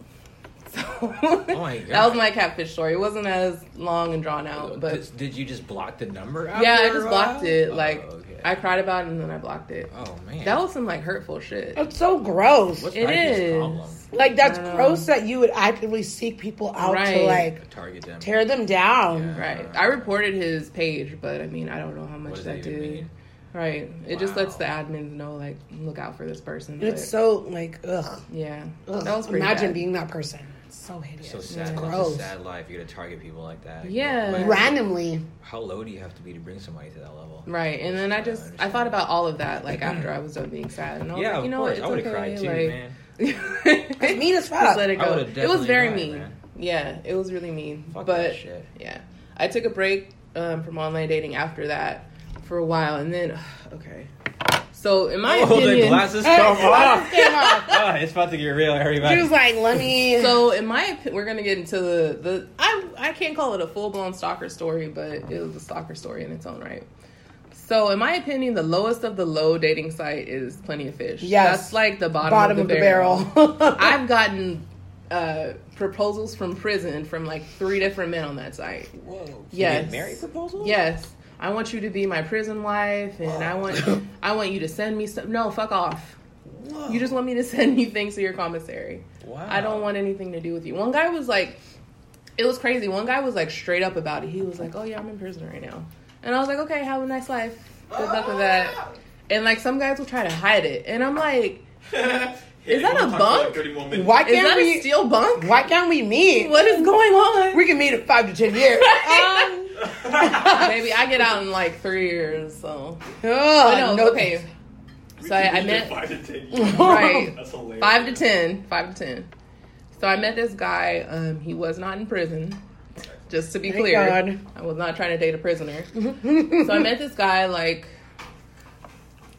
So Oh my god. that was my catfish story. It wasn't as long and drawn out, uh, but did, did you just block the number? yeah, I just blocked it. Oh, Like okay. I cried about it and then I blocked it. Oh man. That was some like hurtful shit. It's so gross. What's It Nike's problem? Like that's I gross that you would actively seek people out to like Target them. tear them down. Yeah. Right. I reported his page, but I mean, I don't know how much What does that, that even did. mean? Right. It just lets the admins know, like, look out for this person. It's so like ugh. yeah. ugh. That was pretty Imagine bad. being that person. It's so hideous. So sad. Yeah. That's Gross. a sad life. You got to target people like that. Yeah. Like, Randomly. How low do you have to be to bring somebody to that level? Right. And then I just, I thought about all of that, like, after I was done being sad. And I was Yeah, like, you know course. what? It's I would have okay. cried too, like, man. It's mean as Just fuck. let it go. would've It was very cried, mean. man. Yeah, it was really mean. Fuck but that shit. yeah, I took a break um, from online dating after that for a while, and then okay. So in my oh, opinion, the glasses Hey, come glasses off. came off. Ah, it's about to get real, everybody. She was like, let me. so in my opinion, we're gonna get into the the I I can't call it a full blown stalker story, but it was a stalker story in its own right. So in my opinion, the lowest of the low dating site is Plenty of Fish. Yes. that's like the bottom, bottom of the, barrel. barrel. I've gotten uh, proposals from prison from like three different men on that site. Whoa. Yes. You get married proposal? Yes, I want you to be my prison wife, and I want I want you to send me some. No, fuck off. Whoa. You just want me to send you things to your commissary. Wow. I don't want anything to do with you. One guy was like, it was crazy. One guy was like straight up about it. He was like, "Oh yeah, I'm in prison right now," and I was like, "Okay, have a nice life. Good luck with that." And like some guys will try to hide it, and I'm like, Is that a bunk? Why can't that we? a steel bunk? Why can't we meet? What is going on?" We can meet in five to ten years. um, Maybe I get out in like three years, so. ugh, But no, no, okay. So I, I met five to ten right That's hilarious. five to ten, five to ten. So I met this guy. Um, he was not in prison. Just to be Thank clear, God. I was not trying to date a prisoner. so I met this guy like,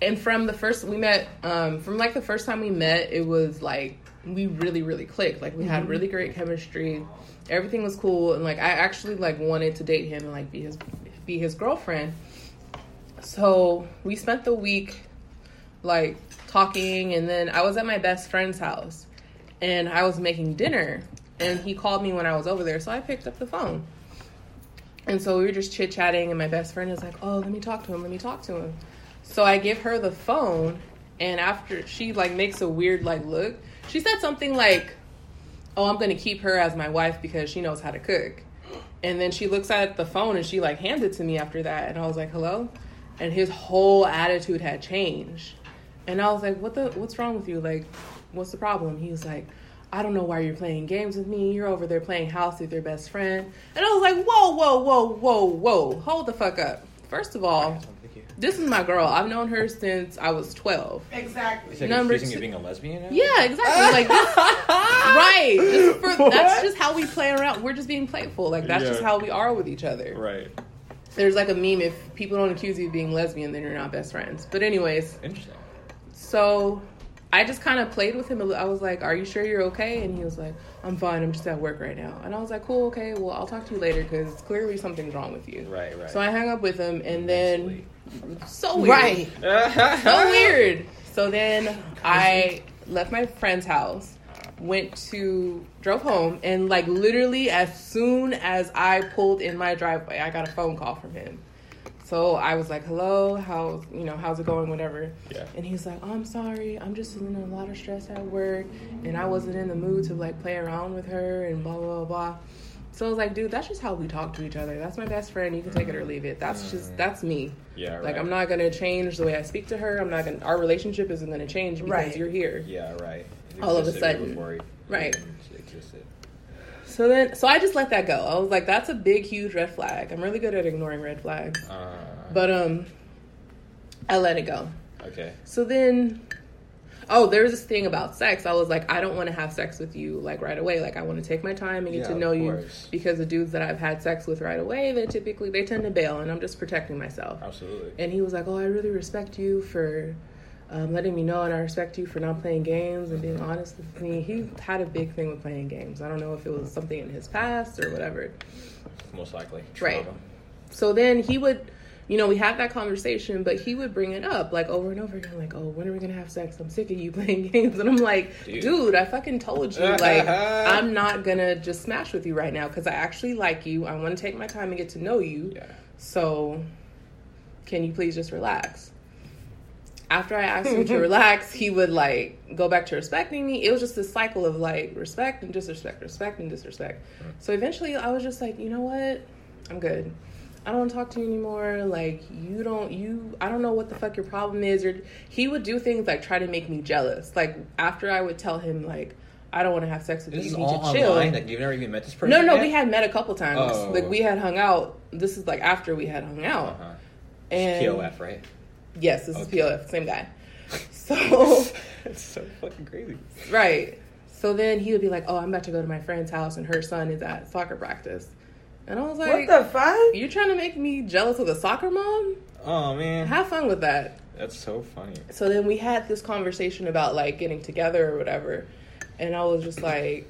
and from the first we met, um, from like the first time we met, it was like we really really clicked. Like we had really great chemistry. Everything was cool, and like I actually like wanted to date him and like be his be his girlfriend. So we spent the week like talking and then I was at my best friend's house and I was making dinner and he called me when I was over there so I picked up the phone. And so we were just chit chatting and my best friend is like, "Oh, let me talk to him. Let me talk to him." So I give her the phone and after she like makes a weird like look, she said something like, "Oh, I'm going to keep her as my wife because she knows how to cook." And then she looks at the phone and she like hands it to me after that and I was like, "Hello?" And his whole attitude had changed. And I was like, "What the? What's wrong with you? Like, what's the problem?" He was like, "I don't know why you're playing games with me. You're over there playing house with your best friend." And I was like, "Whoa, whoa, whoa, whoa, whoa! Hold the fuck up! First of all, this is my girl. I've known her since I was 12. exactly. Is that Number accusing you two- of being a lesbian now? Yeah, exactly. Like, this, right? Just for, that's just how we play around. We're just being playful. Like, that's just how we are with each other. Right. There's like a meme: if people don't accuse you of being lesbian, then you're not best friends. But anyways, Interesting. So I just kind of played with him. a li- I was like, "Are you sure you're okay?" And he was like, "I'm fine. I'm just at work right now." And I was like, "Cool, okay. Well, I'll talk to you later because clearly something's wrong with you." Right, right. So I hung up with him, and then so weird, Right. so weird. So then I left my friend's house, went to drove home, and like literally as soon as I pulled in my driveway, I got a phone call from him. So I was like, "Hello, how's you know how's it going, whatever." Yeah. And he's like, oh, "I'm sorry, I'm just in a lot of stress at work, and I wasn't in the mood to like play around with her and blah blah blah." blah. So I was like, "Dude, that's just how we talk to each other. That's my best friend. You can take it or leave it. That's just mm. that's me. Yeah, Right. Like. I'm not gonna change the way I speak to her. I'm not gonna. Our relationship isn't gonna change because Right. you're here. Yeah, right. It All of a sudden. before it Right. existed. So then, so I just let that go. I was like, that's a big, huge red flag. I'm really good at ignoring red flags, Uh, but um, I let it go. okay. So then, oh, there was this thing about sex. I was like, I don't want to have sex with you like right away. Like I want to take my time and get Yeah, to know you because the dudes that I've had sex with right away, they typically they tend to bail, and I'm just protecting myself. Absolutely. And he was like, "Oh, I really respect you for um, letting me know, and I respect you for not playing games and being honest with me." He had a big thing with playing games. I don't know if it was something in his past or whatever. Most likely. Right. So then he would, you know, we had that conversation, but he would bring it up like over and over again, like, "Oh, when are we gonna have sex? I'm sick of you playing games." And I'm like, Dude. "Dude, I fucking told you, like, I'm not gonna just smash with you right now because I actually like you. I want to take my time and get to know you. Yeah. So, can you please just relax?" After I asked him to relax, he would like go back to respecting me. It was just this cycle of like respect and disrespect, respect and disrespect. So eventually, I was just like, you know what? I'm good. I don't want to talk to you anymore. Like you don't you I don't know what the fuck your problem is. Or he would do things like try to make me jealous. Like after I would tell him like I don't want to have sex with This you. You need all to chill. online. Like you've never even met this person. No, no, yet? we had met a couple times. Oh. Like we had hung out. This is like after we had hung out. Uh-huh. And POF, right? Yes, this Okay. is POF, same guy. So It's so fucking crazy. right. So then he would be like, "Oh, I'm about to go to my friend's house, and her son is at soccer practice." And I was like, What the fuck? "You're trying to make me jealous of a soccer mom? Oh man, Have fun with that." that's so funny. So then we had this conversation about like getting together or whatever, and I was just like,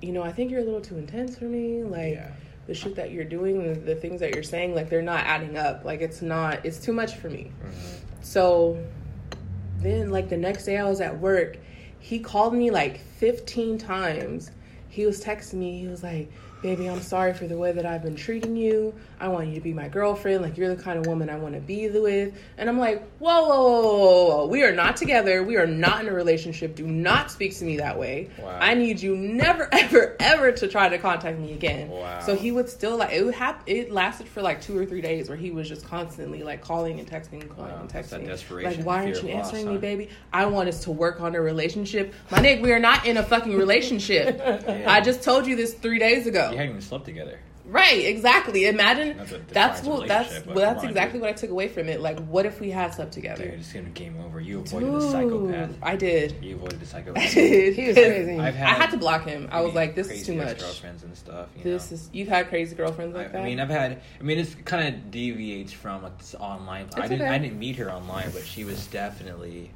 you know, I think you're a little too intense for me. Like Yeah. The shit that you're doing, the, the things that you're saying, like they're not adding up. Like it's not, it's too much for me. Mm-hmm. So then, like the next day, I was at work. He called me like 15 times. He was texting me. He was like, "Baby, I'm sorry for the way that I've been treating you. I want you to be my girlfriend. Like you're the kind of woman I want to be with." And I'm like, "Whoa, whoa, whoa, whoa! We are not together. We are not in a relationship. Do not speak to me that way. Wow. I need you never, ever, ever to try to contact me again." Wow. So he would still like it would hap- It lasted for like two or three days where he was just constantly like calling and texting and calling Wow, and texting. desperation, Like, why aren't you loss, answering huh? me, baby? I want us to work on a relationship. My nigga, we are not in a fucking relationship. I just told you this three days ago. You haven't even slept together. Right, exactly. Imagine That's that's, a- defines a what that's well, that's on, exactly dude. what I took away from it. Like, what if we had slept together? Dude, it's gonna be game over. You avoided the psychopath. I did. You avoided the psychopath. I did. He was crazy. I've I had to block him. I was like, this is too much. Girlfriends and stuff. You This know? is you've had crazy girlfriends like I, that. I mean, I've had. I mean, it's kind of deviates from like this online. I didn't. okay. I didn't meet her online, but she was definitely.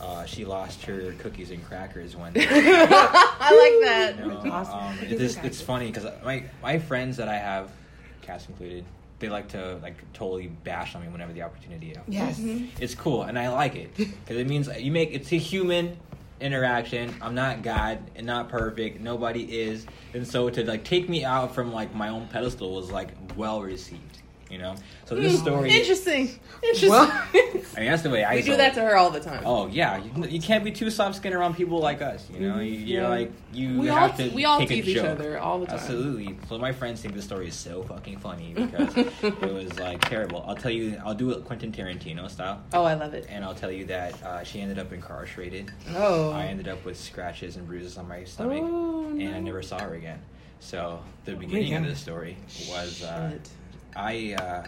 Uh, she lost her cookies and crackers one day. I like that. You know, um, it is, it's funny because my my friends that I have, Cass included, they like to like totally bash on me whenever the opportunity. offers. Yes. It's cool, and I like it because it means you make it's a human interaction. I'm not God and not perfect. Nobody is, and so to like take me out from like my own pedestal was like well received. You know, so this story. Interesting. Interesting. Well- I mean, that's the way I. we do that it. to her all the time. Oh yeah, you, you can't be too soft skinned around people like us. You know, you, you're Yeah. like you We all have to te- we all take a tease each other all the time. Absolutely. So my friends think this story is so fucking funny because it was like terrible. I'll tell you, I'll do it Quentin Tarantino style, Oh, I love it. and I'll tell you that uh, she ended up incarcerated. Oh. I ended up with scratches and bruises on my stomach, Oh, and I never saw her again. So the beginning of this story was uh, Shit. I uh,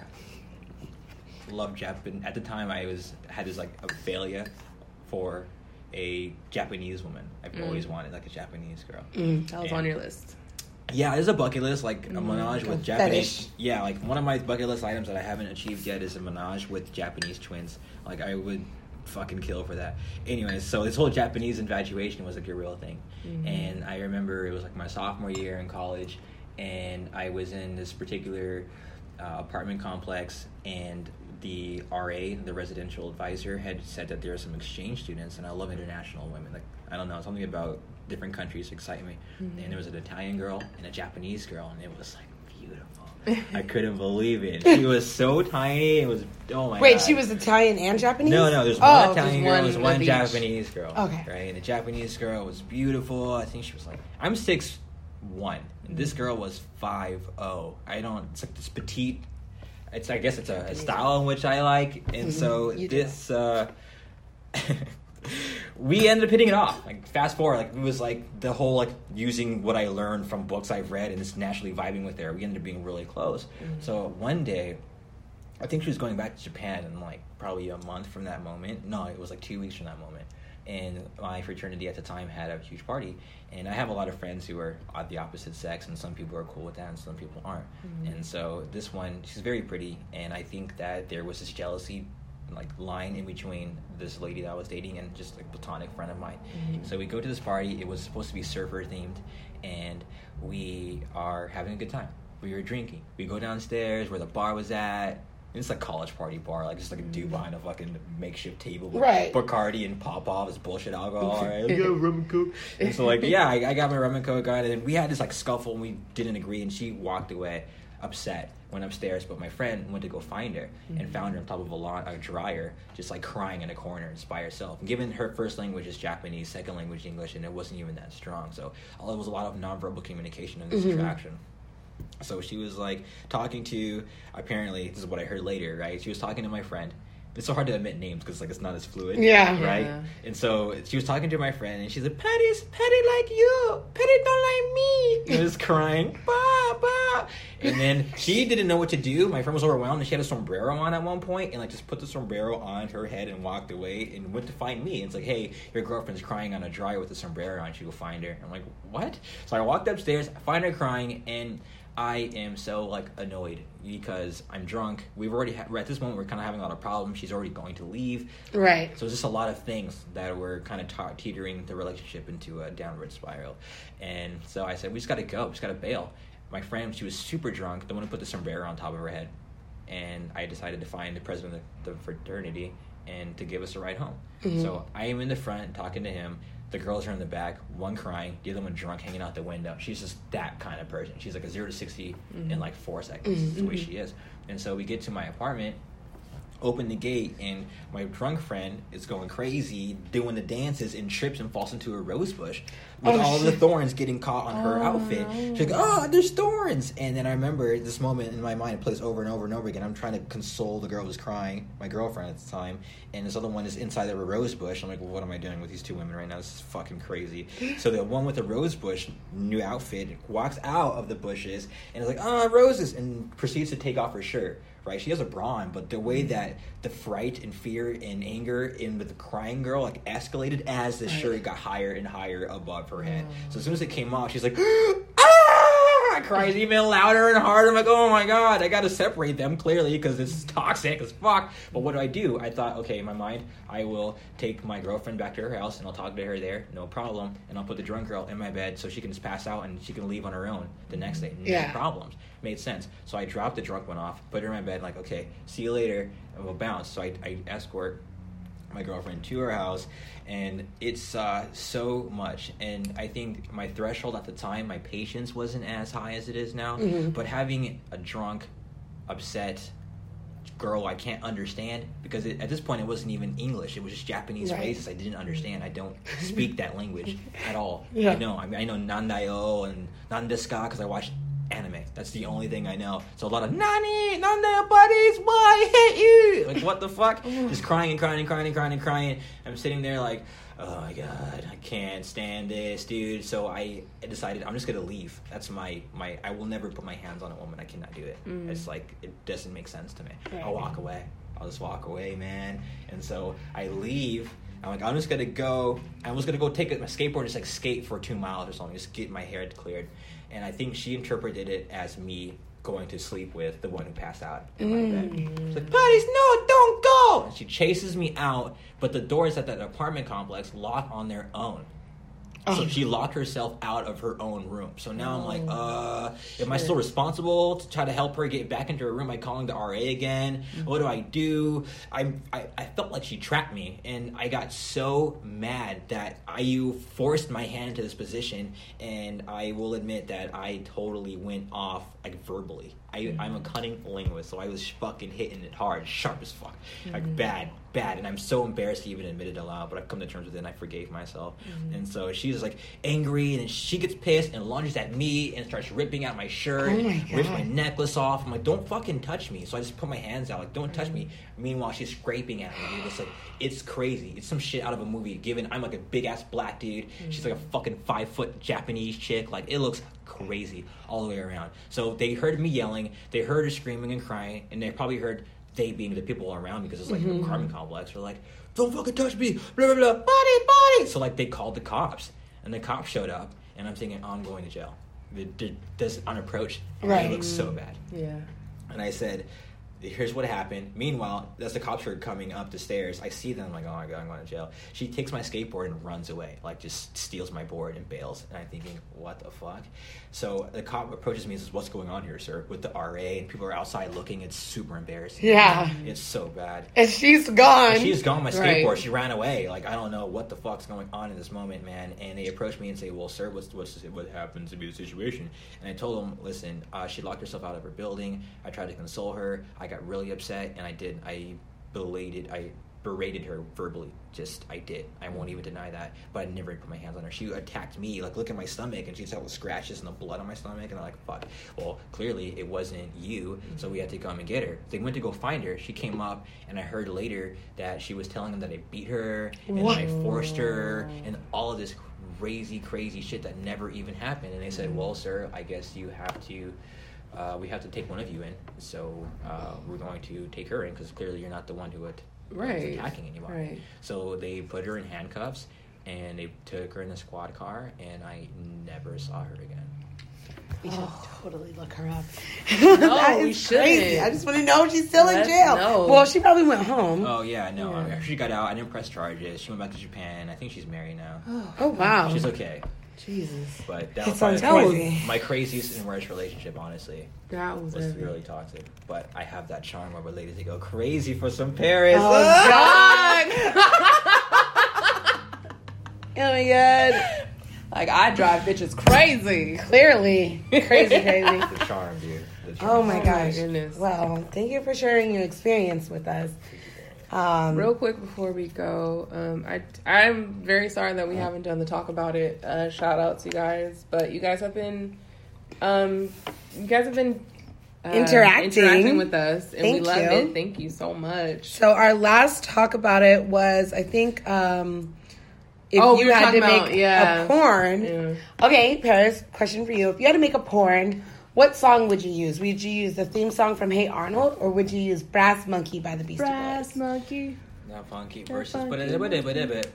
loved Japan. At the time, I was had this like a failure for a Japanese woman. I've Mm. always wanted like a Japanese girl. Mm, that was on your list. Yeah, there's a bucket list like a menage with a Japanese. fetish. Yeah, like one of my bucket list items that I haven't achieved yet is a menage with Japanese twins. Like I would fucking kill for that. Anyways, so this whole Japanese infatuation was like a real thing, and I remember it was like my sophomore year in college, and I was in this particular uh, apartment complex, and the RA, the residential advisor, had said that there are some exchange students, and I love international women. Like I don't know, something about different countries excite me. And there was an Italian girl and a Japanese girl, and it was like beautiful. I couldn't believe it. She was so tiny. It was oh my Wait, god. she was Italian and Japanese? No, no. There's Oh, one Italian girl. one There's of one. Japanese girl. Okay. Right, and the Japanese girl was beautiful. I think she was like I'm six one, and this girl was five oh. I don't. It's like this petite. It's I guess it's a, a style in which I like, and so You do. this. uh we ended up hitting it off. Like fast forward, like it was like the whole like using what I learned from books I've read and just naturally vibing with her. We ended up being really close. So one day, I think she was going back to Japan in like probably a month from that moment. No, it was like two weeks from that moment. And my fraternity at the time had a huge party, and I have a lot of friends who are at the opposite sex, and some people are cool with that, and some people aren't. Mm-hmm. And so this one, she's very pretty, and I think that there was this jealousy like line in between this lady that I was dating and just like platonic friend of mine. Mm-hmm. So we go to this party. It was supposed to be surfer themed, and we are having a good time. We were drinking. We go downstairs where the bar was at. It's like a college party bar, like just like a dude mm. behind a fucking makeshift table with Right. Bacardi and pop off this bullshit alcohol. Right? let's go rum and coke. And so like yeah, I, I got my rum and coke on, and then we had this like scuffle, and we didn't agree, and she walked away upset. Went upstairs, but my friend went to go find her and mm-hmm. found her on top of a, lawn, a dryer, just like crying in a corner, just by herself. And given her first language is Japanese, second language English, and it wasn't even that strong, so it was a lot of nonverbal communication in this mm-hmm. attraction. So she was like talking to, apparently, this is what I heard later, right? She was talking to my friend. It's so hard to admit names because like it's not as fluid, Yeah. right? Yeah. And so she was talking to my friend, and she's like, "Patty's Patty like you, Patty don't like me." And was crying, bah, bah. And then she didn't know what to do. My friend was overwhelmed, and she had a sombrero on at one point, and like just put the sombrero on her head and walked away and went to find me. And It's like, "Hey, your girlfriend's crying on a dryer with a sombrero on. You should go find her." I'm like, "What?" So I walked upstairs, I find her crying, and I am so like annoyed because I'm drunk. We've already ha- at this moment we're kind of having a lot of problems. She's already going to leave. Right. So it's just a lot of things that were kind of ta- teetering the relationship into a downward spiral. And so I said, we just got to go. We just got to bail. My friend, she was super drunk, the one who put the sombrero on top of her head. And I decided to find the president of the fraternity and to give us a ride home. Mm-hmm. So I am in the front talking to him. The girls are in the back, one crying, the other one drunk, hanging out the window. She's just that kind of person. She's like a zero to 60 in mm-hmm. like four seconds. It's the way mm-hmm. she is. And so we get to my apartment, open the gate and my drunk friend is going crazy doing the dances and trips and falls into a rose bush with Oh, all the thorns getting caught on her Oh, outfit. no. she's like oh there's thorns. And then i remember this moment in my mind it plays over and over and over again. I'm trying to console the girl who's crying my girlfriend at the time and this other one is inside of a rose bush. I'm like well, what am i doing with these two women right now? This is fucking crazy. So the one with the rose bush new outfit walks out of the bushes and is like oh roses and proceeds to take off her shirt right? She has a brawn, but the way mm-hmm. that the fright and fear and anger in with the crying girl like escalated as the shirt got higher and higher above her head. So oh. as soon as it came off, she's like! Cries even louder and harder. I'm like, oh my god, I got to separate them clearly because this is toxic as fuck. But what do I do? I thought, okay, in my mind, I will take my girlfriend back to her house and I'll talk to her there, no problem. And I'll put the drunk girl in my bed so she can just pass out and she can leave on her own the next day. No Yeah. problems. Made sense. So I dropped the drunk one off, put her in my bed, like, okay, see you later, and we'll bounce. So I, I escort my girlfriend to her house, and it's uh, so much. And I think my threshold at the time, my patience wasn't as high as it is now. But having a drunk, upset girl I can't understand because it, at this point it wasn't even English; it was just Japanese Right. phrases I didn't understand. I don't speak that language at all. Yeah. I know. I mean, I know nandayo and nandeska because I watched anime. That's the only thing I know. So a lot of nani, nandayo buddies, why I hate you? Like what the fuck? Just crying and crying and crying and crying and crying. I'm sitting there like, oh my god, I can't stand this, dude. So I decided I'm just gonna leave. That's my my. I will never put my hands on a woman. I cannot do it. Mm. It's like it doesn't make sense to me. I'll walk away. I'll just walk away, man. And so I leave. I'm like, I'm just gonna go. I was gonna go take my skateboard and just like skate for two miles or something, just get my hair cleared. And I think she interpreted it as me going to sleep with the one who passed out in my bed. Mm. She's like, Patty's, no, don't go. And she chases me out, but the doors at that apartment complex lock on their own. Oh. So she locked herself out of her own room. So now I'm like, oh. uh, am I still responsible to try to help her get back into her room by calling the RA again? Mm-hmm. What do I do? I, I I felt like she trapped me, and I got so mad that I forced my hand into this position, and I will admit that I totally went off like verbally. I, mm-hmm. I'm a cunning linguist, so I was fucking hitting it hard, sharp as fuck, like mm-hmm. bad, bad, and I'm so embarrassed to even admit it aloud. But I've come to terms with it, and I forgave myself. And so she's like angry, and then she gets pissed and lunges at me and starts ripping out my shirt, Oh my rips my necklace off. I'm like, don't fucking touch me. So I just put my hands out, like, don't touch me. Meanwhile, she's scraping at me. It's like, it's crazy. It's some shit out of a movie. Given I'm like a big ass black dude, mm. she's like a fucking five foot Japanese chick. Like, it looks crazy all the way around. So they heard me yelling, they heard her screaming and crying, and they probably heard they being the people around me because it's like an mm-hmm. apartment complex. They're like, don't fucking touch me, blah blah blah, body body. So like they called the cops, and the cops showed up, and I'm thinking, oh, I'm going to jail. This on approach, Right. it looks so bad. Yeah. And I said, here's what happened. Meanwhile, as the cops are coming up the stairs, I see them. I'm like, oh my god, I'm going to jail. She takes my skateboard and runs away, like just steals my board and bails. And I'm thinking, what the fuck? So the cop approaches me and says, what's going on here, sir? With the RA, and people are outside looking. It's super embarrassing. Yeah. It's so bad. And she's gone. She's gone my Right. skateboard. She ran away. Like I don't know what the fuck's going on in this moment, man. And they approach me and say, "Well, sir, what's what's what happened to be the situation?" And I told them, "Listen, uh, she locked herself out of her building. I tried to console her. I got really upset, and I did. I belated. I berated her verbally. Just I did. I won't even deny that. But I never put my hands on her. She attacked me. Like look at my stomach, and she's had the scratches and the blood on my stomach. And I'm like, fuck. Well, clearly it wasn't you. So we had to come and get her. They went to go find her. She came up, and I heard later that she was telling them that I beat her and What? I forced her, and all of this crazy, crazy shit that never even happened. And they said, well, sir, I guess you have to. Uh, we have to take one of you in, so uh, we're going to take her in because clearly you're not the one who would Right. attacking anyone. Right. So they put her in handcuffs and they took her in the squad car, and I never saw her again. We should totally look her up. No, that we is crazy. I just want to know if she's still in Let's jail. know. Well, she probably went home. Oh yeah, no, Yeah. she got out. I didn't press charges. She went back to Japan. I think she's married now. Oh, wow. She's okay, Jesus. but that It was sounds crazy. my craziest and worst relationship. Honestly, That was, was heavy. really toxic. But I have that charm of a lady to go crazy for some Paris. Oh, God. Oh my god. like I drive bitches crazy. Clearly. Crazy, crazy. the charm, dude. The oh charm. Oh my Oh my goodness. Well, thank you for sharing your experience with us. Um, Real quick before we go, um, I I'm very sorry that we haven't done the talk about it. Uh, shout out to you guys, but you guys have been, um, you guys have been uh, Interacting. interacting with us, and we love you. it. Thank you so much. so our last talk about it was, I think, um, if Oh, you were had to talking make about- yeah. a porn. Yeah. Okay, Paris, question for you. If you had to make a porn, what song would you use? Would you use the theme song from Hey Arnold, or would you use Brass Monkey by the Beastie Brass Boys? Brass Monkey. Not funky Not versus funky.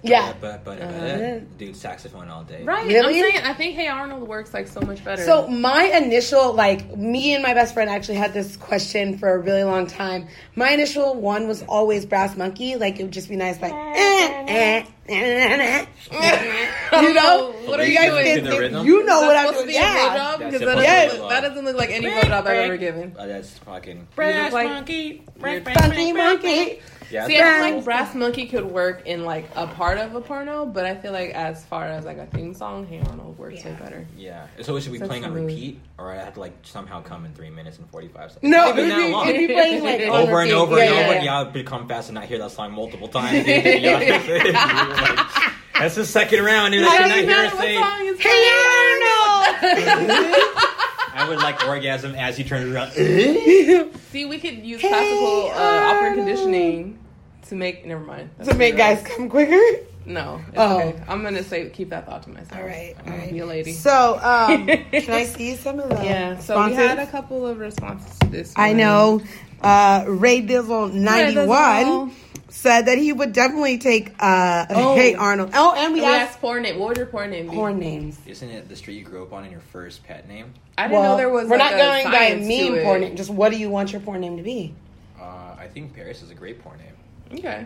yeah, Uh-huh. dude, saxophone all day. Right. Really? I'm saying I think Hey Arnold works like so much better. So my initial, like, me and my best friend actually had this question for a really long time. My initial one was always Brass Monkey. Like, it would just be nice, like, eh, eh, eh, you know? What are You you guys doing? The? You know what I'm supposed to doing. be Yeah. blowjob? That's Because that, Yes. doesn't, that doesn't look like any blowjob I've ever given. Uh, that's fucking. You look like- Funky You're- monkey. Yeah, See, I feel like Brass Monkey could work in like a part of a porno, but I feel like as far as like a theme song, Hey Arnold works way better. Yeah. So it should be So playing on repeat, or I have to like somehow come in three minutes and forty five seconds. No, Not even it'd be, it'd be playing, like, on over and over Yeah, and yeah, over. yeah. Yeah, I'll become fast and not hear that song multiple times. dude. Yeah. You're like, That's the second round, dude. I It doesn't hear a what song is Hey. Arnold! I would like orgasm as he turns around. See, we could use Hey classical uh, opera conditioning to make. Never mind. That's to make what guys come quicker? No, it's Oh. okay. I'm gonna say keep that thought to myself. All right, all right. Be a lady. So, um, can I see some of the yeah. So we had a couple of responses to this. I know uh, Ray Dizzle ninety Dizzle. one said that he would definitely take uh, Oh. Hey Arnold. Oh, and we We asked asked porn name. What would your porn name be? porn names. Isn't it the street you grew up on and your first pet name? I didn't know there was. We're like, not a going by science to meme it. porn name. Just what do you want your porn name to be? Uh, I think Paris is a great porn name. Okay.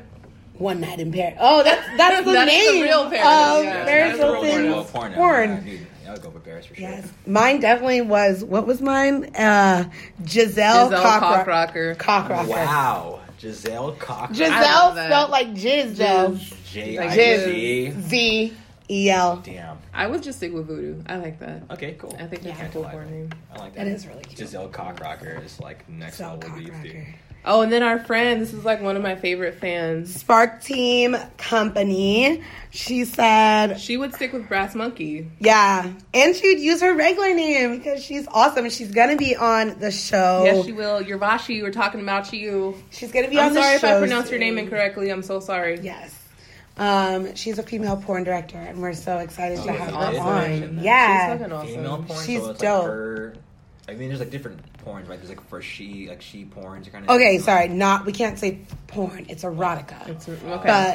One night in Paris. Oh, that's that's the That's the name. real Paris, of yeah. Paris That's the real Hilton's Well, porn. porn. I would go for Paris for sure. Yes, mine definitely was. What was mine? Uh, Giselle, Giselle Cockrock- Cockrocker. Cockrocker. Wow, Giselle Cochran. I Giselle love that. spelled like jizz though. J Like Jizz. Z. Z E L. Damn. I would just stick with voodoo. I like that. Okay, cool. I think that's Yeah. a cool porn name. I like that. That is really cute. Giselle Cockrocker is like next So level beef, dude. Cockrocker. Oh, and then our friend. This is like one of my favorite fans. Spark Team Company. She said, She would stick with Brass Monkey. yeah, and she would use her regular name because she's awesome she's gonna be on the show. Yes, she will. Yervashi, we're talking about you. She's gonna be I'm on the sorry if I show pronounced your name incorrectly. I'm so sorry. Yes. Um, she's a female porn director, and we're so excited to Oh, have awesome. her on. Yeah. She's Yeah, fucking awesome. Female porn. She's so it's dope. Like her, I mean, there's like different porns, right? There's like for she, like she porns, kind of. Okay, sorry, not we can't say porn. It's erotica. It's a- okay. but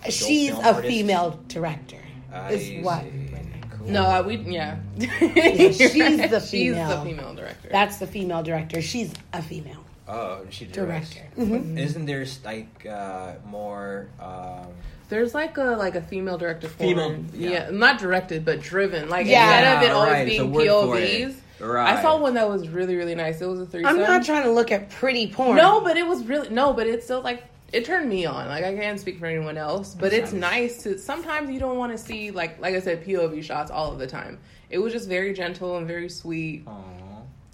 adult she's a artist? female director. I is what? see. Cool. no, uh, we yeah. she's the female. She's the female. female director. That's the female director. She's a female. Oh, she directs. Director. But Mhm. Isn't there like uh, more? Um, There's like a like a female director Female- porn. yeah. yeah. not directed but driven. Like Yeah. instead of it always right, it's a being word. POVs. Right. I saw one that was really really nice. It was a threesome. I'm not trying to look at pretty porn. No, but it was really no, but it's still like it turned me on. Like I can't speak for anyone else, but it's nice to. Sometimes you don't want to see like like I said POV shots all of the time. It was just very gentle and very sweet. Aw.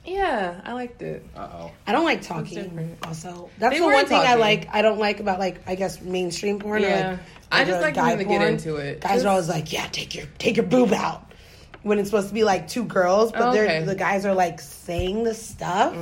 Yeah, I liked it. Uh oh. I don't like talking. Also, that's They the one thing I like. I don't like about like I guess mainstream porn. Or, Yeah. like, I just regular like guy them to get into it. Guys Just- are always like, "Yeah, take your take your boob out," when it's supposed to be like two girls, but Oh, they're. Mm-hmm. the guys are like saying the stuff.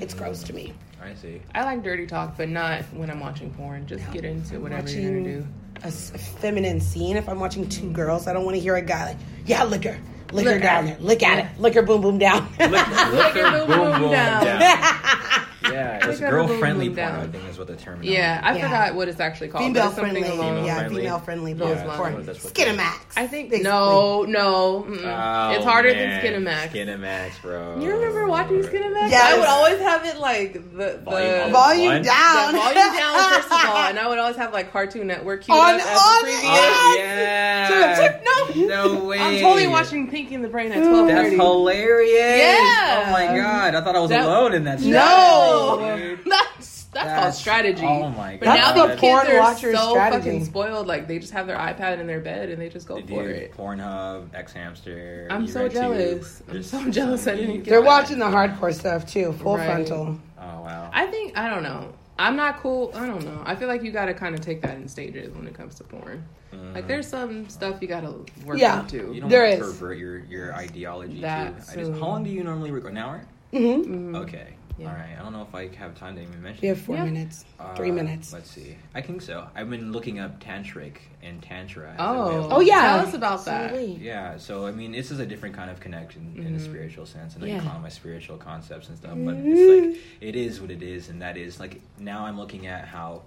It's gross to me. I see. I like dirty talk, but not when I'm watching porn. Just get into whatever you're gonna do. a, s- a feminine scene. If I'm watching two girls, I don't want to hear a guy like, "Yeah, lick her, lick, her down her. there, lick at it, lick her, boom, boom down." Lick your boom, boom, down. Yeah, it's girl friendly boom porn. down. I think is what the term. Yeah, I Yeah. forgot what it's actually called. female but it's something friendly, along- yeah, friendly. female friendly Those porn. lines. porn. That's what Skinamax. I think basically. no, no. Oh, it's harder man. than Skinamax. Skinamax, bro. You remember watching Skinamax? Yeah, I would always have it like the, the Volume Volume down. the volume down first of all, and I would always have like Cartoon Network queued On- up as on- the preview. Oh, Yes. yeah. No. No way. I'm totally watching Pinky and the Brain at twelve That's thirty. hilarious. Yeah. Oh my god. I thought I was That- alone in that. Show. No, strategy, dude. that's that's called strategy. oh my god! But God. now these the kids are so strategy. fucking spoiled. Like they just have their iPad in their bed and they just go Dude, for it. Pornhub, X Hamster. I'm so jealous. I'm so jealous I didn't get They're that. watching the hardcore stuff too, full Right. frontal. Oh wow. I think I don't know. I'm not cool. I don't know. I feel like you got to kind of take that in stages when it comes to porn. Like there's some stuff you got to work Yeah. into. Mm-hmm. you don't there want to is. pervert your your ideology That too. I just, how long do you normally record? An hour? Mm-hmm. Okay. Yeah. All right. I don't know if I have time to even mention. We have four Yeah. minutes, Uh, three minutes. Let's see. I think so. I've been looking up tantric and tantra. Oh. Oh, yeah. Tell us about that. Absolutely. Yeah, so I mean, this is a different kind of connection in a spiritual sense, and I Yeah. call my spiritual concepts and stuff. But it's like it is what it is, and that is like now I'm looking at how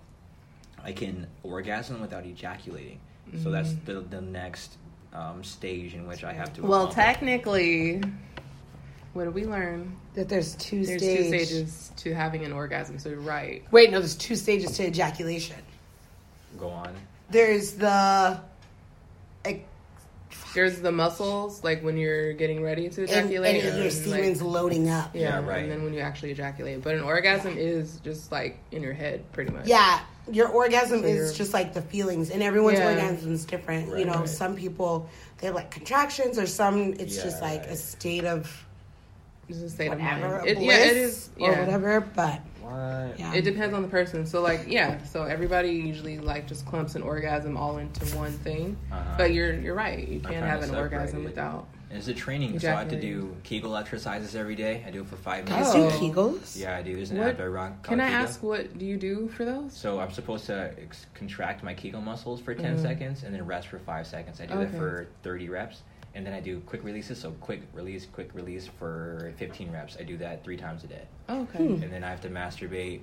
I can orgasm without ejaculating. So that's the the next um, stage in which I have to. Well, accomplish. technically, what did we learn? That there's two There's stages. two stages to having an orgasm. So you're right. Wait, no, there's two stages to ejaculation. Go on. There's the ex- There's the muscles, like when you're getting ready to ejaculate, and your like- semen's loading up. yeah, Yeah, right. And then when you actually ejaculate, but an orgasm is just like in your head, pretty much. Yeah, your orgasm So is just like the feelings, and everyone's Yeah. orgasm is different. Right, you know, right. some people they have like contractions, or some it's Yeah, just like a state of It's a state whatever, of a mind. It, bliss yeah, it is. or yeah. whatever. But What? yeah, It depends on the person. So like, yeah. So everybody usually like just clumps an orgasm all into one thing. Uh-huh. But you're you're right. You can't have an orgasm it. without. And It's a training, so I have to do Kegel exercises every day. I do it for five guys minutes. do Oh. Kegels. Yeah, I do. There's an What- app I run. Can I Kegel. ask what do you do for those? So I'm supposed to ex- contract my Kegel muscles for 10 Mhm. seconds and then rest for five seconds. I do Okay. that for 30 reps. And then I do quick releases. So quick release, quick release for 15 reps. I do that three times a day. Oh, okay. Hmm. And then I have to masturbate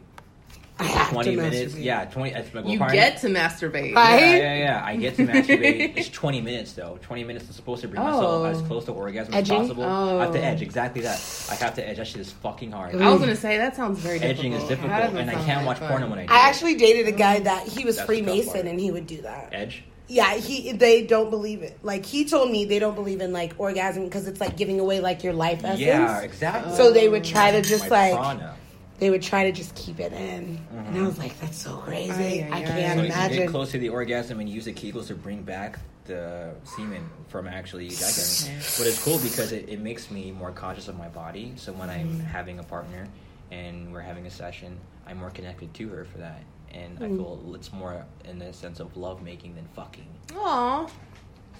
I have to 20 minutes. masturbate. Yeah, 20. That's my You partner- get to masturbate. Right? Yeah, yeah, yeah. I get to masturbate. it's 20 minutes though. 20 minutes is supposed to bring myself Oh. as close to orgasm Edging? as possible. I have to Oh. edge exactly that. I have to edge. That shit is fucking hard. I was gonna say that sounds very difficult. Edging is difficult, and I can't watch fun. porno when I do. I it. actually dated a guy that he was That's Freemason and he would do that. edge. Yeah, he they don't believe it. Like he told me they don't believe in like orgasm because it's like giving away like your life essence. Yeah, exactly. So they would try to just My like prana. they would try to just keep it in, and I was like, that's so crazy. Ay, ay, I can't So you get close to the orgasm and use the Kegels to bring back the semen from actually ejaculating. But it's cool because it, it makes me more conscious of my body. So when I'm Mm. having a partner and we're having a session, I'm more connected to her for that. And Mm. I feel it's more in the sense of love making than fucking. Aw.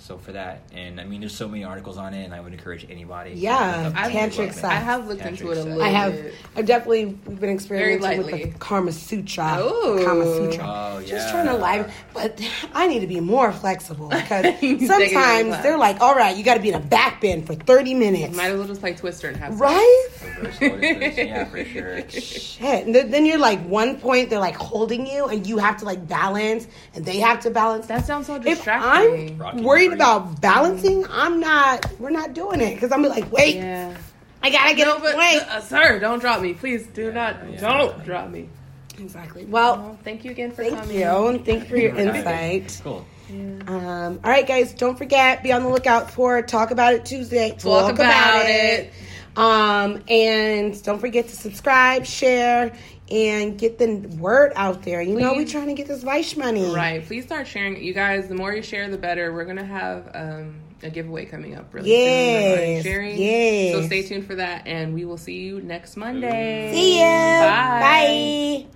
So for that, and I mean, there's so many articles on it, and I would encourage anybody. Yeah, to look tantric love sex. I have looked into it a little I have. bit. I've definitely been experimenting with the Karma Sutra. Ooh. Kama Sutra. Oh, yeah. Just trying to live, but I need to be more flexible because You take it sometimes they're like, "All right, you got to be in a back bend for thirty minutes." Might as well just play Twister and have sex. Right? Reverse yeah, for sure. Shit. And then then you're like one point they're like holding you and you have to like balance and they have to balance. That sounds so distracting. if. I'm Rocking worried free. about balancing, I'm not. We're not doing it because I'm like, wait, yeah. I gotta get No, up. but Wait. uh, sir, don't drop me, please. Do not, yeah. don't drop me. exactly. Well, Well, thank you again for thank coming. you and thank you for your Thank for having insight. Cool. Um, all right, guys, don't forget, be on the lookout for Talk About It Tuesday. Talk About It. Um, and don't forget to subscribe, share, and get the word out there. You know, we're trying to get this Vice money. Right. Please start sharing. You guys, the more you share, the better. We're gonna have um, a giveaway coming up really soon. Yes, Sharing. yes. So stay tuned for that, and we will see you next Monday. See ya. Bye. Bye.